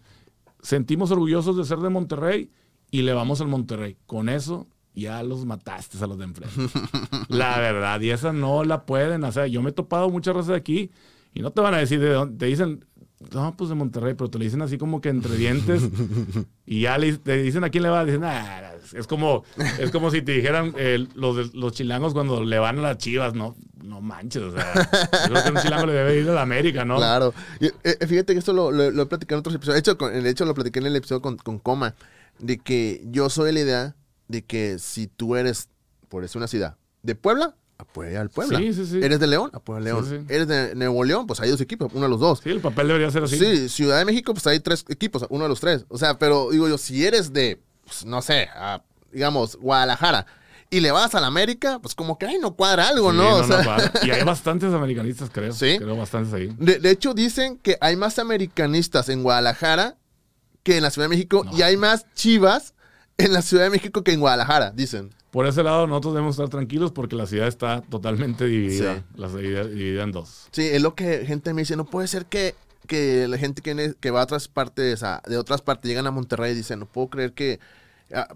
sentimos orgullosos de ser de Monterrey y le vamos al Monterrey. Con eso, ya los mataste a los de enfrente. La verdad, y esa no la pueden hacer. Yo me he topado muchas veces aquí y no te van a decir de dónde. Te dicen, no, pues de Monterrey, pero te lo dicen así como que entre dientes. y ya le, te dicen a quién le va. Dicen, "Ah, es como, es como si te dijeran eh, los, de- los chilangos cuando le van a las chivas, ¿no? No manches, o sea, yo creo que un chilango le debe ir a la América, ¿no? Claro. Y, eh, fíjate que esto lo, lo, lo, he platicado en otros episodios. De hecho, con, de hecho, lo platiqué en el episodio con, con Coma, de que yo soy la idea de que si tú eres, por decir una ciudad, de Puebla, apoya al Puebla. Sí, sí, sí. ¿Eres de León? Apoya al León. Sí, sí. ¿Eres de Nuevo León? Pues hay dos equipos, uno de los dos. Sí, el papel debería ser así. Sí, Ciudad de México, pues hay tres equipos, uno de los tres. O sea, pero digo yo, si eres de, pues, no sé, a, digamos, Guadalajara y le vas a la América, pues como que ahí no cuadra algo, Sí, ¿no? O sea, cuadra. y hay bastantes americanistas, creo. Sí. Creo bastantes ahí. de, de hecho, dicen que hay más americanistas en Guadalajara que en la Ciudad de México No. y hay más chivas en la Ciudad de México que en Guadalajara, dicen. Por ese lado, nosotros debemos estar tranquilos porque la ciudad está totalmente dividida. Sí. La ciudad dividida en dos. Sí, es lo que gente me dice, no puede ser que, que la gente que, que va a otras partes, a- de otras partes, llegan a Monterrey y dicen, no puedo creer que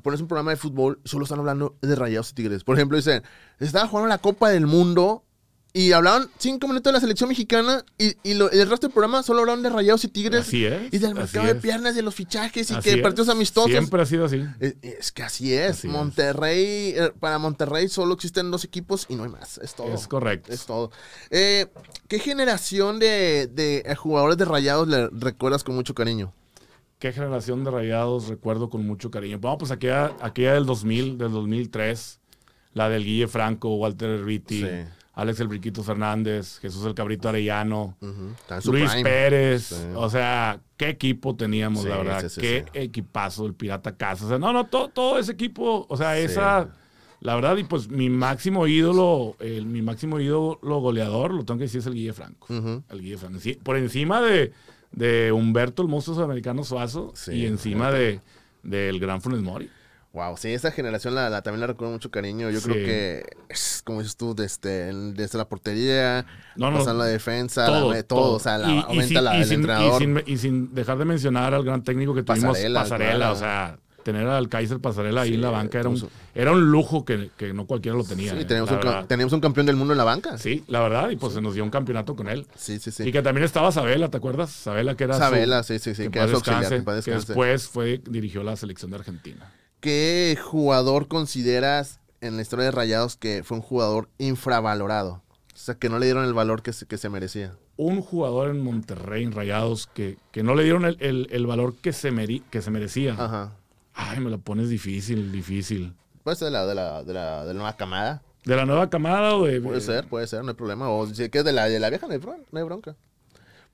pones un programa de fútbol solo están hablando de Rayados y Tigres. Por ejemplo, dicen, estaba jugando la Copa del Mundo y hablaban cinco minutos de la selección mexicana y, y lo- el resto del programa solo hablaban de Rayados y Tigres Así es, y del mercado de piernas, de los fichajes y Así que es. partidos amistosos. Siempre ha sido así. Es, es que así es. Así. Monterrey, eh, para Monterrey solo existen dos equipos y no hay más. Es todo. Es correcto. Es todo. Eh, ¿Qué generación de, de, eh, jugadores de rayados le recuerdas con mucho cariño? ¿Qué generación de rayados recuerdo con mucho cariño? Bueno, pues aquella, aquella del 2000, del 2003, la del Guille Franco, Walter Erviti, Sí. Alex El Briquito Fernández, Jesús El Cabrito Arellano, en su Luis prime. Pérez. Sí. O sea, qué equipo teníamos, Sí, la verdad. sí, sí, qué equipazo, el Pirata Casa. O sea, no, no, todo, todo ese equipo, o sea, esa, la verdad, y pues mi máximo ídolo, el, mi máximo ídolo goleador, lo tengo que decir, es el Guille Franco. Ujú. El Guille Franco. Por encima de, de Humberto, el monstruo sudamericano Suazo, Sí. y encima de del gran Funes Mori. Wow, sí, esa generación la, la- también la recuerdo mucho cariño. Yo Sí. creo que, es, como dices tú, desde, desde la portería, No, no, pasando la defensa, todo, la- todo, o sea, la, Y- y aumenta sin- la, y el sin, entrenador. Y sin, y sin dejar de mencionar al gran técnico que tuvimos, Pasarela, Pasarela. claro. O sea, tener al Kaiser Pasarela ahí Sí, en la banca era un, era un lujo que, que no cualquiera lo tenía. Sí, eh, teníamos un, teníamos un campeón del mundo en la banca. Sí, la verdad, y pues se nos dio un campeonato con él. sí, sí. sí. Y que también estaba Sabela, ¿te acuerdas? Sabela, que era su- Sabela, sí, sí, sí, que que era su auxiliar, descanse, que después fue, dirigió la selección de Argentina. ¿Qué jugador consideras en la historia de Rayados que fue un jugador infravalorado? O sea, que no le dieron el valor que se, que se merecía. un jugador en Monterrey, en Rayados, que, que no le dieron el, el- el valor que se, meri- que se merecía. Ajá. Ay, me lo pones difícil, difícil. Puede ser de la, de la, de la, de la nueva camada. ¿De la nueva camada o de...? Puede ser, puede ser, no hay problema. O si que es de la, de la vieja, no hay, bron- no hay bronca.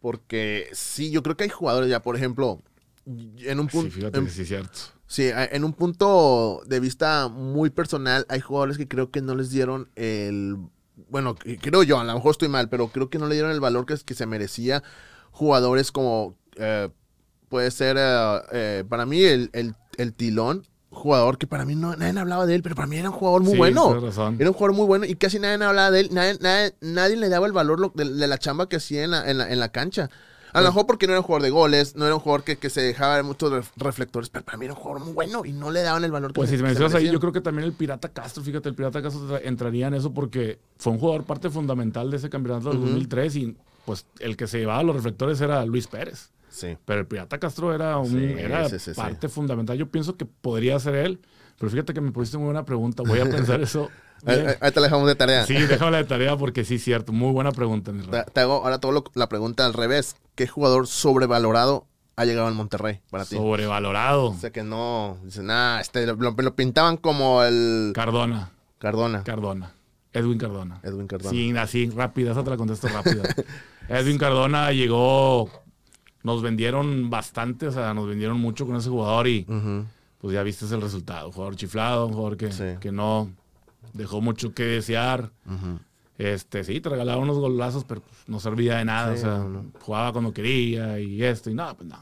Porque sí, yo creo que hay jugadores ya, por ejemplo, en un Sí, punto... fíjate en- que sí es cierto. Sí, en un punto de vista muy personal, hay jugadores que creo que no les dieron el. Bueno, creo yo, a lo mejor estoy mal, pero creo que no le dieron el valor que, que se merecía. Jugadores como. eh, puede ser. eh, para mí, el, el, el Tilón, jugador que para mí no, nadie hablaba de él, pero para mí era un jugador muy Sí, bueno. razón. Era un jugador muy bueno y casi nadie hablaba de él. Nadie, nadie, nadie le daba el valor lo- de, de la chamba que hacía en la, en la, en la cancha. A Pues lo mejor porque no era un jugador de goles, no era un jugador que, que se dejaba de muchos ref- reflectores, pero para mí era un jugador muy bueno y no le daban el valor que Pues si mencionas ahí, yo creo que también el Pirata Castro, fíjate, el Pirata Castro tra- entraría en eso porque fue un jugador parte fundamental de ese campeonato del Ujú. 2003 y pues el que se llevaba los reflectores era Luis Pérez. Sí. Pero el Pirata Castro era, un, Sí, era sí, parte fundamental. Yo pienso que podría ser él, pero fíjate que me pusiste muy buena pregunta. Voy a pensar eso. Ahí, te la dejamos de tarea. Sí, déjame la tarea porque sí cierto. Muy buena pregunta, mi. Te, te hago ahora todo la pregunta al revés. ¿Qué jugador sobrevalorado ha llegado al Monterrey para ti? Sobrevalorado. O sea que no, dicen, ah, este, lo, lo pintaban como el Cardona, Cardona. Cardona. Edwin Cardona. Edwin Cardona. Sí, así, rápida, esa te la contesto rápida. Edwin Cardona llegó, nos vendieron bastante, o sea, nos vendieron mucho con ese jugador y pues ya viste el resultado. Un jugador chiflado, un jugador que, Sí. que no dejó mucho que desear. Este, sí, te regalaba unos golazos, pero pues, no servía de nada. Sí, o sea, no, no. jugaba cuando quería y esto y nada, pues no,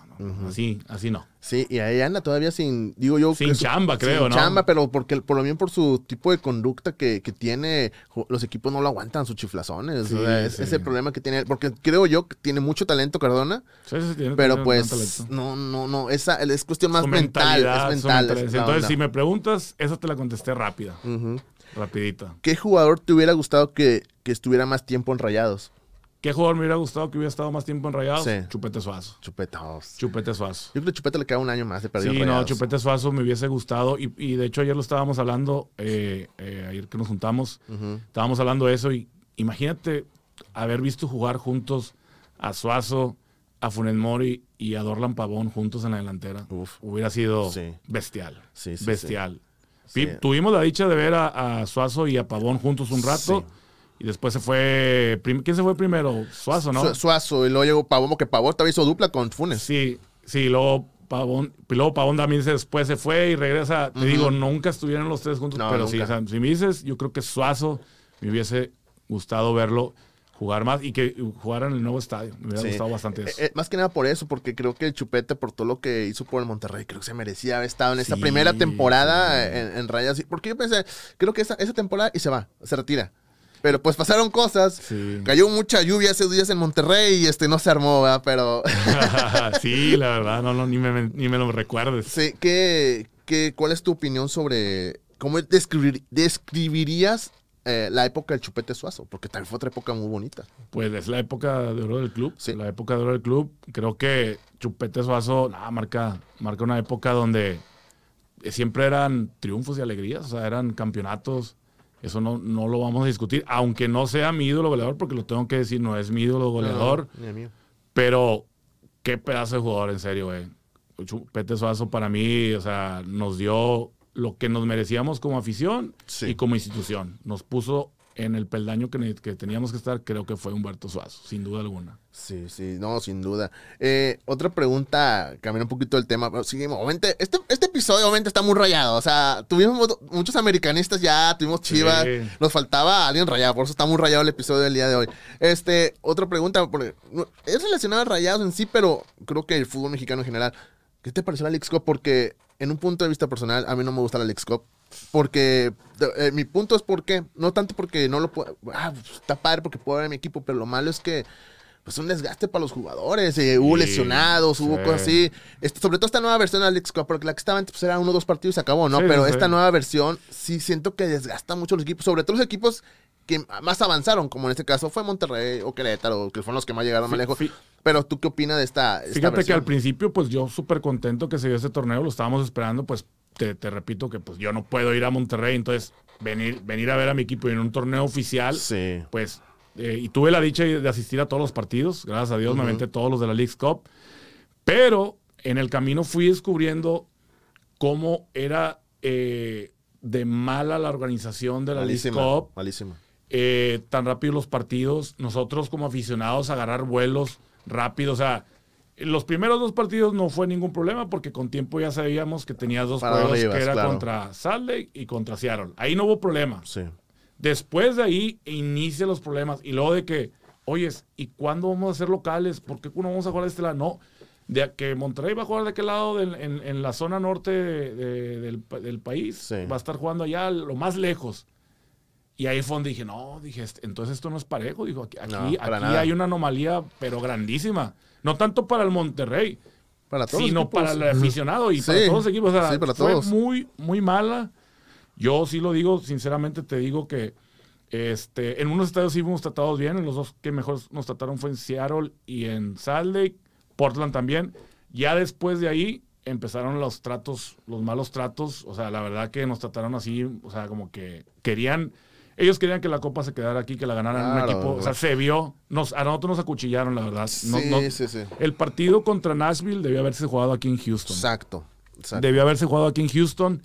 así, así no. Sí, y ahí anda todavía sin, digo yo. Sin que su- chamba, creo, sin ¿no? chamba, pero porque, por lo bien por su tipo de conducta que, que tiene, los equipos no lo aguantan, sus chiflazones. Sí, o sea, es sí. ese problema que tiene, porque creo yo que tiene mucho talento Cardona, Sí, tiene- pero pues no, no, no, esa es cuestión más Su mental, es mental. Entonces, onda. si me preguntas, esa te la contesté rápida, rapidita. ¿Qué jugador te hubiera gustado que, que estuviera más tiempo en Rayados? ¿Qué jugador me hubiera gustado que hubiera estado más tiempo en Rayados? Sí. Chupete Suazo. Chupeta. oh, Chupete Suazo. Yo creo que a Chupeta le queda un año más de perdido Sí, no. Chupete Suazo me hubiese gustado. Y, y de hecho, ayer lo estábamos hablando, eh, eh, ayer que nos juntamos, estábamos hablando de eso y, imagínate haber visto jugar juntos a Suazo, a Funes Mori y a Dorlan Pavón juntos en la delantera. Uf. Hubiera sido Sí. bestial. Sí, sí, bestial. Tuvimos la dicha de ver a, a Suazo y a Pavón juntos un rato. Y después se fue. ¿Quién se fue primero? Suazo, ¿no? Su- Suazo y luego llegó Pavón, que Pavón todavía hizo dupla con Funes. Sí, sí, luego Pavón, y luego Pavón también se- después se fue y regresa. Te digo, nunca estuvieron los tres juntos, No, pero sí, o sea, si me dices, yo creo que Suazo me hubiese gustado verlo jugar más y que jugara en el nuevo estadio. Me hubiera Sí. gustado bastante Eh, eso. eh, más que nada por eso, porque creo que el Chupete, por todo lo que hizo por el Monterrey, creo que se merecía haber estado en Sí, primera temporada sí. en, en Rayas. Porque yo pensé, creo que esa, esa temporada y se va, se retira. Pero pues pasaron cosas. Sí. Cayó mucha lluvia esos días en Monterrey y este no se armó, ¿verdad? Pero sí, la verdad, no, no, ni me, ni me lo recuerdes. sí, ¿qué, qué, ¿cuál es tu opinión sobre cómo describir, describirías eh, la época del Chupete Suazo? Porque también fue otra época muy bonita. Pues es la época de oro del club. Sí. La época de oro del club. Creo que Chupete Suazo marca, marca una época donde siempre eran triunfos y alegrías, o sea, eran campeonatos. Eso no, no lo vamos a discutir, aunque no sea mi ídolo goleador, porque lo tengo que decir, no es mi ídolo goleador, No, pero qué pedazo de jugador, en serio, güey. Chupete Suazo para mí, o sea, nos dio lo que nos merecíamos como afición Sí. y como institución. Nos puso en el peldaño que, teníamos que estar, creo que fue Humberto Suazo, sin duda alguna. Sí, sí, no, sin duda. Eh, otra pregunta, cambiando un poquito el tema. pero sí, obviamente, este, este episodio obviamente está muy rayado. O sea, tuvimos mu- muchos americanistas ya, tuvimos chivas. Sí. Nos faltaba alguien rayado, por eso está muy rayado el episodio del día de hoy. Este, otra pregunta, porque es relacionada a rayados en sí, pero creo que el fútbol mexicano en general. ¿Qué te pareció la Leagues Cup? Porque en un punto de vista personal, a mí no me gusta la Leagues Cup. Porque eh, mi punto es porque, no tanto porque no lo puedo, ah, pues, está padre porque puedo ver a mi equipo, pero lo malo es que pues un desgaste para los jugadores, eh, hubo Sí, lesionados, hubo sí. cosas así. Este, sobre todo esta nueva versión de Leagues Cup, porque la que estaba antes pues, era uno o dos partidos y se acabó, ¿no? Sí, pero esta nueva versión sí siento que desgasta mucho los equipos, sobre todo los equipos que más avanzaron, como en este caso fue Monterrey o Querétaro, que fueron los que más llegaron más lejos. Pero tú qué opinas de esta, esta Fíjate que al principio, pues yo súper contento que se dio ese torneo, lo estábamos esperando, pues te, te repito que pues yo no puedo ir a Monterrey, entonces venir, venir a ver a mi equipo en un torneo oficial, Sí. pues, eh, y tuve la dicha de asistir a todos los partidos, gracias a Dios me aventé todos los de la League's Cup, pero en el camino fui descubriendo cómo era eh, de mala la organización de la League's Malísima, Cup, malísima. eh, tan rápido los partidos, nosotros como aficionados agarrar vuelos rápido, o sea, los primeros dos partidos no fue ningún problema porque con tiempo ya sabíamos que tenías dos Para juegos ibas, que era claro. contra Salt Lake y contra Seattle. Ahí no hubo problema. Sí. Después de ahí inicia los problemas y luego de que, oyes, ¿y cuándo vamos a ser locales? ¿Por qué no vamos a jugar de este lado? No, de que Monterrey va a jugar de aquel lado en, en la zona norte de- de- del, pa- del país, Sí. va a estar jugando allá lo más lejos. Y ahí fue donde dije, no, dije, entonces esto no es parejo. Dijo, aquí, aquí, hay una anomalía, pero grandísima. No tanto para el Monterrey, Para todos sino para el aficionado y Sí, para todos los equipos. O sea, sí, para fue muy, muy mala. Yo sí lo digo, sinceramente te digo que este, en unos estadios sí fuimos tratados bien, en los dos que mejor nos trataron fue en Seattle y en Salt Lake, Portland también. Ya después de ahí empezaron los tratos, los malos tratos, o sea, la verdad que nos trataron así, o sea, como que querían, ellos querían que la copa se quedara aquí, que la ganaran un equipo, o sea, se vio, nos, a nosotros nos acuchillaron, la verdad. No- Sí, no- sí, sí. el partido contra Nashville debió haberse jugado aquí en Houston. Exacto. exacto. Debió haberse jugado aquí en Houston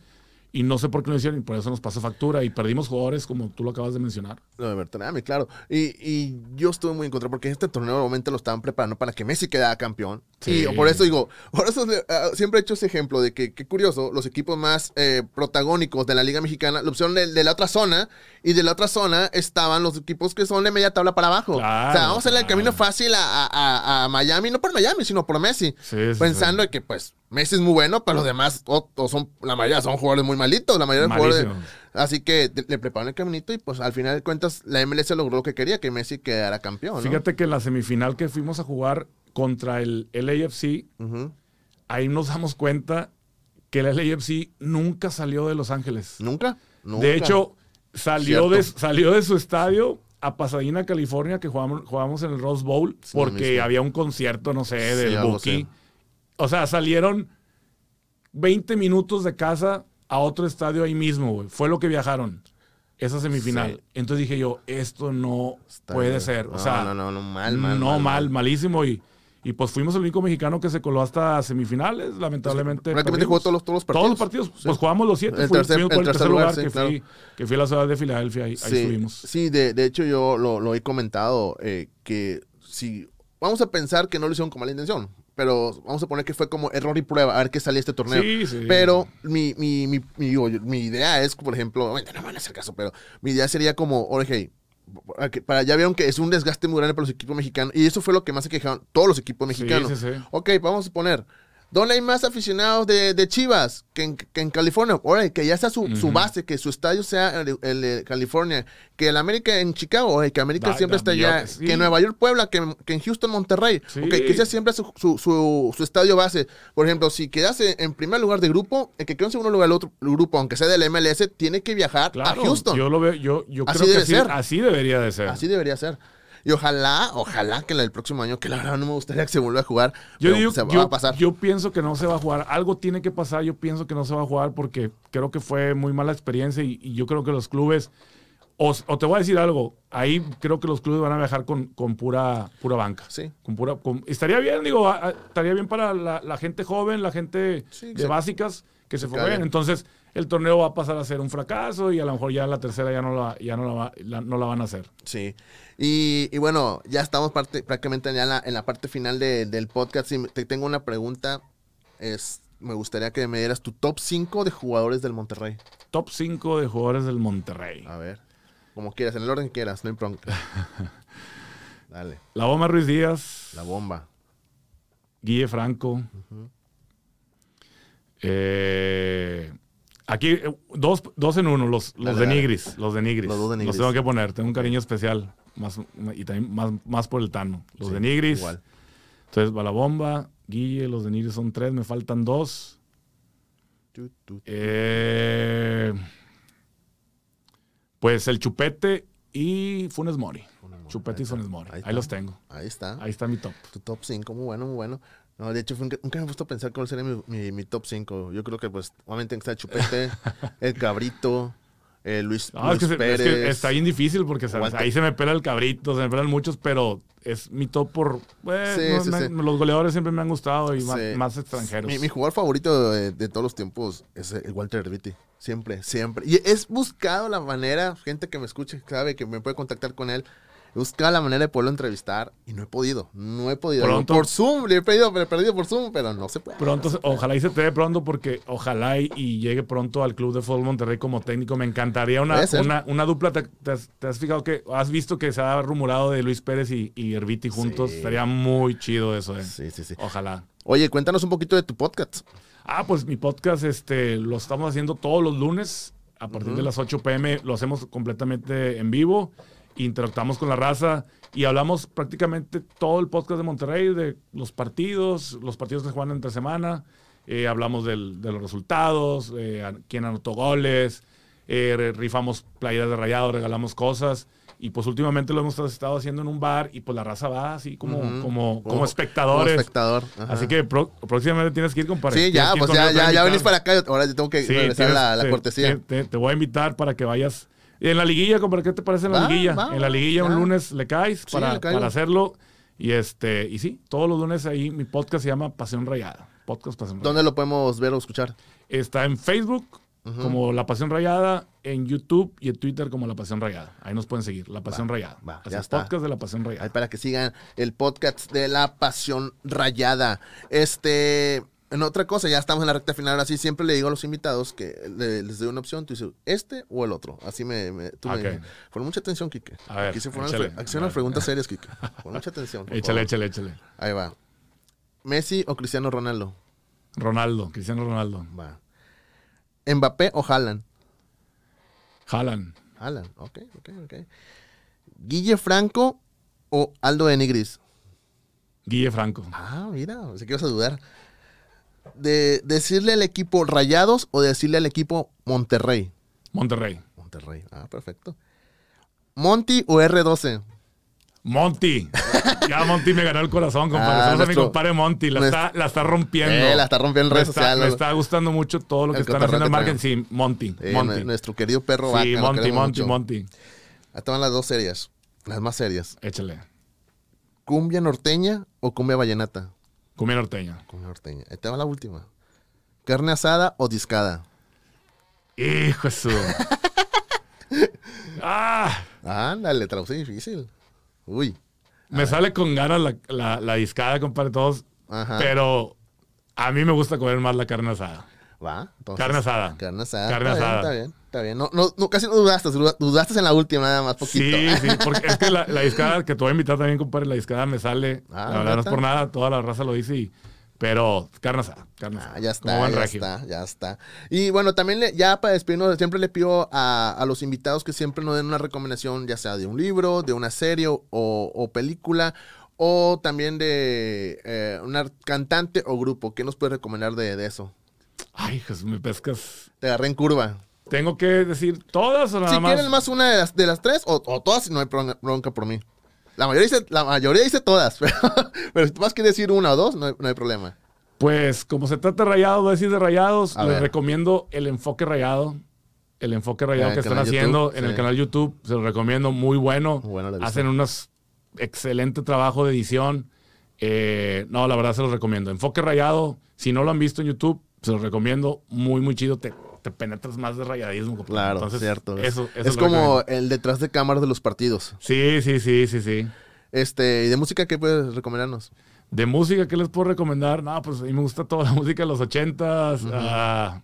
y no sé por qué lo hicieron y por eso nos pasó factura y perdimos jugadores como tú lo acabas de mencionar. Lo de Bertrami, claro. Y, y yo estuve muy en contra porque este torneo normalmente lo estaban preparando para que Messi quedara campeón. Sí. Y por eso digo, por eso eh, siempre he hecho ese ejemplo de que, qué curioso, los equipos más eh, protagónicos de la Liga Mexicana, la opción de, de la otra zona, y de la otra zona estaban los equipos que son de media tabla para abajo. Claro, o sea, vamos a hacerle el claro. camino fácil a, a- a Miami, no por Miami, sino por Messi. Sí, sí, pensando que pues Messi es muy bueno, pero los demás, o, o son, la mayoría son jugadores muy malitos, la mayoría de jugadores. Así que le prepararon el caminito y pues al final de cuentas la MLS logró lo que quería, que Messi quedara campeón. ¿no? Fíjate que en la semifinal que fuimos a jugar contra el LAFC, ahí nos damos cuenta que el LAFC nunca salió de Los Ángeles. ¿Nunca? Nunca. De hecho, salió de, salió de su estadio a Pasadena, California, que jugamos, jugamos en el Rose Bowl, Sí, porque había un concierto, no sé, Sí, del Buki. O sea, salieron 20 minutos de casa a otro estadio ahí mismo, güey. Fue lo que viajaron. esa semifinal. Sí. Entonces dije yo, esto no Está puede bien. ser. O No, sea, no, no, no, mal, mal, No, mal, mal, mal. malísimo. Y, y pues fuimos el único mexicano que se coló hasta semifinales, lamentablemente. Prácticamente perdimos. jugó todos los, todos los partidos. Todos los partidos. Sí. Pues jugamos los siete. El tercer- fuimos el tercer lugar, sí, que, claro. fui, que fui a la ciudad de Filadelfia. Ahí, ahí sí, estuvimos. Sí, de, de hecho yo lo, lo he comentado, eh, que si vamos a pensar que no lo hicieron con mala intención, pero vamos a poner que fue como error y prueba, a ver qué salía este torneo. Sí, sí. Pero mi, mi, mi, mi, idea es, por ejemplo, no van a hacer caso, pero mi idea sería como, oye, para que- para ya vieron que es un desgaste muy grande para los equipos mexicanos, y eso fue lo que más se quejaron todos los equipos mexicanos. sí. Ok, vamos a poner. ¿Dónde hay más aficionados de, de Chivas que en, que en California? Órale, que ya sea su, base, que su estadio sea el, el de California. Que el América en Chicago, órale, que América Da- siempre da- está allá. que sí. Que en Nueva York, Puebla, que, que en Houston, Monterrey. Sí. Que sea siempre su, su, su- su estadio base. Por ejemplo, si quedase en primer lugar de grupo, el que quede en segundo lugar del otro grupo, aunque sea del MLS, tiene que viajar Claro, a Houston. Yo lo veo, yo, yo Así creo que así, ser. así debería de ser. Así debería ser. Y ojalá, ojalá que en el próximo año, que la verdad no me gustaría que se vuelva a jugar, Yo, pero digo, se va yo, a pasar. yo pienso que no se va a jugar. Algo tiene que pasar. Yo pienso que no se va a jugar porque creo que fue muy mala experiencia y, y yo creo que los clubes. O, o te voy a decir algo. Ahí creo que los clubes van a viajar con, con pura, pura banca. Sí. Con pura, con- estaría bien, digo, a- a- estaría bien para la, la gente joven, la gente Sí, de básicas que se cague. Entonces, el torneo va a pasar a ser un fracaso y a lo mejor ya la tercera ya no la, ya no la, va- la- no la van a hacer. Sí. Y, y bueno, ya estamos parte, prácticamente ya en la, en la parte final de- del podcast. Y te tengo una pregunta. Es, me gustaría que me dieras tu top 5 de jugadores del Monterrey. Top 5 de jugadores del Monterrey. A ver. Como quieras, en el orden que quieras, no hay bronca. Dale, La Bomba Ruiz Díaz. la bomba. Guille Franco. Eh, aquí, eh, dos, dos en uno, los, los Dale, de dale. Nigris. Los de Nigris. Los dos de Nigris. tengo que poner, tengo un cariño especial. Más, y también más, más por el Tano. Los Sí, de Nigris. Igual. Entonces, va la bomba. Guille, los de Nigris son tres, me faltan dos. Tu, tu, tu. Eh, pues el Chupete y Funes Mori. Funes Mori, Chupete y. Funes Mori. Ahí los tengo. Ahí está. Ahí está mi top. Tu top 5, muy bueno, muy bueno. No, de hecho, fue un- nunca me a pensar cuál sería mi, mi- mi top 5. Yo creo que, pues, obviamente está Chupete, el Cabrito, eh, Luis, No, es Luis que, se- es Pérez. que está bien difícil porque ahí se me pela el cabrito, se me pelan muchos, pero es mi top por... eh, Sí, no, sí, me- sí. Los goleadores siempre me han gustado y más, extranjeros. Mi, mi jugador favorito de, de todos los tiempos es el Walter Herbiti. Siempre, siempre. Y he buscado la manera, gente que me escuche, sabe que me puede contactar con él. He buscado la manera de poderlo entrevistar y no he podido. No he podido. Pronto. Por Zoom, le he pedido, pero he perdido por Zoom, pero no se puede. Pronto, no se se- puede. ojalá y se te dé pronto porque ojalá y, y llegue pronto al Club de Fútbol Monterrey como técnico. Me encantaría una, una, una dupla. ¿Te, te has, te has fijado que has visto que se ha rumorado de Luis Pérez y, y Herbiti juntos? Sí. Estaría muy chido eso, eh. Sí, sí, sí. Ojalá. Oye, cuéntanos un poquito de tu podcast. Ah, pues mi podcast este, lo estamos haciendo todos los lunes a partir de las 8 pm. Lo hacemos completamente en vivo. Interactuamos con la raza y hablamos prácticamente todo el podcast de Monterrey, de los partidos, los partidos que se juegan entre semana. Eh, hablamos del- de los resultados, eh, quién anotó goles, eh, rifamos playeras de rayado, regalamos cosas. Y pues últimamente lo hemos estado haciendo en un bar y pues la raza va así como, Ujú. como, como Como- espectadores. Como espectador. Ajá. Así que pro- próximamente tienes que ir, compadre. Sí, Tienes ya, pues ya, ya, ya venís para acá. Ahora te tengo que Sí, regresar tienes- la, la te- cortesía. Te, te- te voy a invitar para que vayas. En la liguilla, compadre, ¿qué te parece en la Va, liguilla? va, en la liguilla ya. un lunes le caes Sí, para, le para hacerlo. Y este, y sí, todos los lunes ahí mi podcast se llama Pasión Rayada. Podcast Pasión Rayada. ¿Dónde lo podemos ver o escuchar? Está en Facebook como La Pasión Rayada, en YouTube y en Twitter como La Pasión Rayada. Ahí nos pueden seguir, La Pasión Rayada. va, Así ya es, está. podcast de La Pasión Ahí Rayada. para que sigan el podcast de la pasión rayada. Este, en otra cosa, ya estamos en la recta final. Así siempre le digo a los invitados que le- les doy una opción. Tú dices, este o el otro. Así me. me tú me- pon mucha atención, Kike. A ver, Aquí se fueron échale. las, se preguntas serias, Kike. Pon mucha atención. Échale, échale, échale. Ahí va. ¿Messi o Cristiano Ronaldo? Ronaldo, Cristiano Ronaldo. Va. ¿Mbappé o Haaland? Jalan. Haaland, ok, ok, ok. ¿Guille Franco o Aldo de Nigris? Guille Franco. Ah, mira, sé que ibas a dudar. De decirle al equipo Rayados o decirle al equipo Monterrey. Monterrey. Monterrey, ah, perfecto. Monty o R12. Monty. Ya Monty me ganó el corazón, compadre. Ah, a mi nuestro- compadre Monty. La, nuestro- está, la está rompiendo. Eh, la está rompiendo en redes está- sociales. Me está gustando mucho todo lo que están haciendo en marketing. Sí, Monty. Eh, Monty. nue- Nuestro querido perro vaca. Sí, Monty, Monty, mucho. Monty. Estaban las dos series. Las más serias. Échale. ¿Cumbia norteña o cumbia vallenata? Cumbia norteña. Cumbia norteña. Te va la última. ¿Carne asada o discada? Hijo de su. ah, Ándale, traduce difícil. Uy. me sale con ganas la, la, la discada, compadre, todos. Ajá. Pero a mí me gusta comer más la carne asada. Va. entonces, Carne asada. Carne asada. Carne está asada. Bien, está bien, está bien. No, no, no, casi no dudaste. duda- Dudaste en la última, nada más, poquito. Sí, sí, porque es que la, la discada que te voy a invitar también, compadre, la discada me sale. Ah, la verdad no es por nada, toda la raza lo dice, y- pero carne asada, carne asada. Ah, ya está, ya regio. está, ya está. Y bueno, también le- ya para despedirnos, siempre le pido a, a los invitados que siempre nos den una recomendación, ya sea de un libro, de una serie o, o película, o también de eh, una cantante o grupo. ¿Qué nos puedes recomendar de, de eso? Ay, Jesús, me pescas. Te agarré en curva. ¿Tengo que decir todas o nada si más? quieren más una de las, de las tres, o, o todas, no hay bron- bronca por mí. La mayoría dice, la mayoría dice todas, pero, pero si tú más quieres decir una o dos, no hay, no hay problema. Pues como se trata de rayados, voy a decir de rayados, A les ver. recomiendo el enfoque rayado. El enfoque rayado En que están haciendo YouTube, en el canal YouTube, se lo recomiendo, muy bueno. Hacen unos excelente trabajo de edición. Eh, no, la verdad se los recomiendo. Enfoque rayado, si no lo han visto en YouTube, se los recomiendo. Muy, muy chido. Te, te penetras más de rayadismo. compadre. Claro, Entonces, cierto. Eso, eso es como el detrás de cámaras de los partidos. Sí, sí, sí, sí, sí. Este, ¿y de música qué puedes recomendarnos? De música, ¿qué les puedo recomendar? No, pues a mí me gusta toda la música de los ochentas. ah,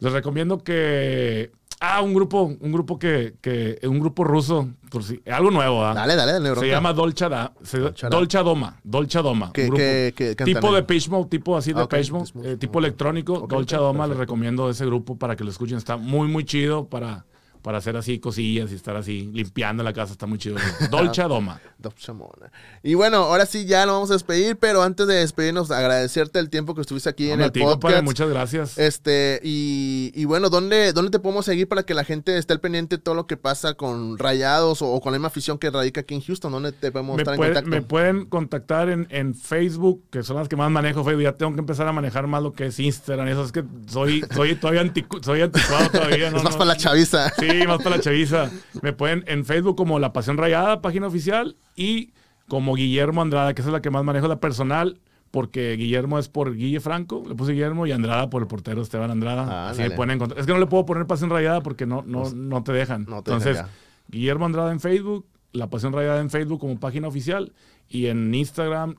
les recomiendo que... Ah, un grupo, un grupo que, que un grupo ruso, por si, algo nuevo, ¿ah? Dale, dale, dale. Se llama Dolce Da- se- Dolce Doma, Dolce Doma. ¿Qué- un grupo. qué- qué cantan tipo de Mode, tipo así de Ah, ok, Pitch Mode, Pitch Mode. eh, tipo electrónico. Ok, Dolce Doma, les recomiendo ese grupo para que lo escuchen. Está muy, muy chido para, para hacer así cosillas y estar así limpiando la casa. Está muy chido. Dolce Doma. Dos chamona. Y bueno, ahora sí ya nos vamos a despedir, pero antes de despedirnos, agradecerte el tiempo que estuviste aquí en el podcast. muchas gracias. Este, y, y bueno, ¿dónde, ¿dónde te podemos seguir para que la gente esté al pendiente de todo lo que pasa con Rayados o, o con la misma afición que radica aquí en Houston? ¿Dónde te podemos me, estar puede- en contacto? me pueden contactar en, en Facebook, que son las que más manejo Facebook. Ya tengo que empezar a manejar más lo que es Instagram. Eso es que soy, soy todavía anticu- soy anticuado todavía. ¿no? es más No- para la chaviza. Sí, más para la chaviza. Me pueden en Facebook como La Pasión Rayada, página oficial, y como Guillermo Andrada, que esa es la que más manejo, la personal, porque Guillermo es por Guille Franco, le puse Guillermo, y Andrada por el portero Esteban Andrada. Ah, Así me pueden encontrar. Es que no le puedo poner Pasión Rayada porque no, no, no te dejan. no te dejan Entonces. Guillermo Andrada en Facebook, La Pasión Rayada en Facebook como página oficial, y en Instagram,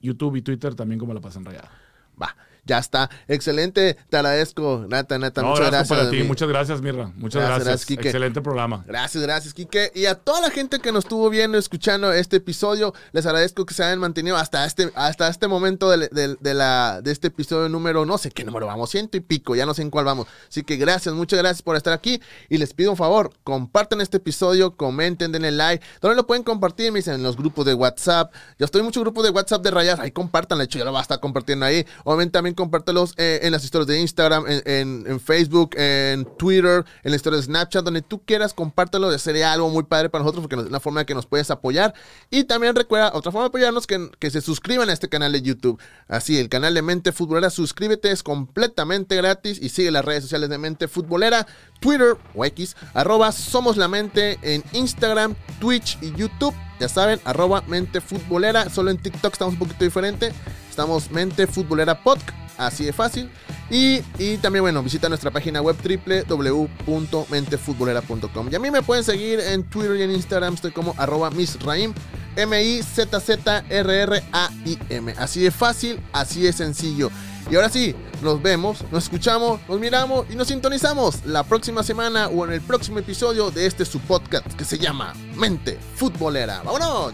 YouTube y Twitter también como La Pasión Rayada. Va, ya está. Excelente, te agradezco, Nata, Nata, No, muchas gracias para ti, muchas gracias, Mirra. Muchas Gracias, gracias. gracias, Quique. Excelente programa. Gracias, gracias, Quique. Y a toda la gente que nos estuvo viendo, escuchando este episodio, les agradezco que se hayan mantenido hasta este, hasta este momento del- de, la, de este episodio número, no sé qué número vamos, ciento y pico, ya no sé en cuál vamos. Así que gracias, muchas gracias por estar aquí. Y les pido un favor, compartan este episodio, comenten, denle like. ¿Dónde lo pueden compartir? Me dicen en los grupos de WhatsApp. Yo estoy en muchos grupos de WhatsApp de rayas. Ahí compartan, de hecho, ya lo va a estar compartiendo ahí. Obviamente también compártelos eh, en las historias de Instagram, en, en- en Facebook, en Twitter, en la historia de Snapchat, donde tú quieras, compártelo. Sería algo muy padre para nosotros porque es una forma que nos puedes apoyar. Y también recuerda, otra forma de apoyarnos, que, que se suscriban a este canal de YouTube. Así, el canal de Mente Futbolera, suscríbete, es completamente gratis y sigue las redes sociales de Mente Futbolera, Twitter o X, arroba Somos la Mente en Instagram, Twitch y YouTube. Ya saben, arroba Mente Futbolera. Solo en TikTok estamos un poquito diferente. Estamos Mente Futbolera Podcast. Así de fácil. Y, y también, bueno, visita nuestra página web www.mentefutbolera.com. Y a mí me pueden seguir en Twitter y en Instagram. Estoy como arroba misraim. M-I-Z-Z-R-R-A-I-M. Así de fácil, así de sencillo. Y ahora sí, nos vemos, nos escuchamos, nos miramos y nos sintonizamos la próxima semana o en el próximo episodio de este su podcast que se llama Mente Futbolera. ¡Vámonos!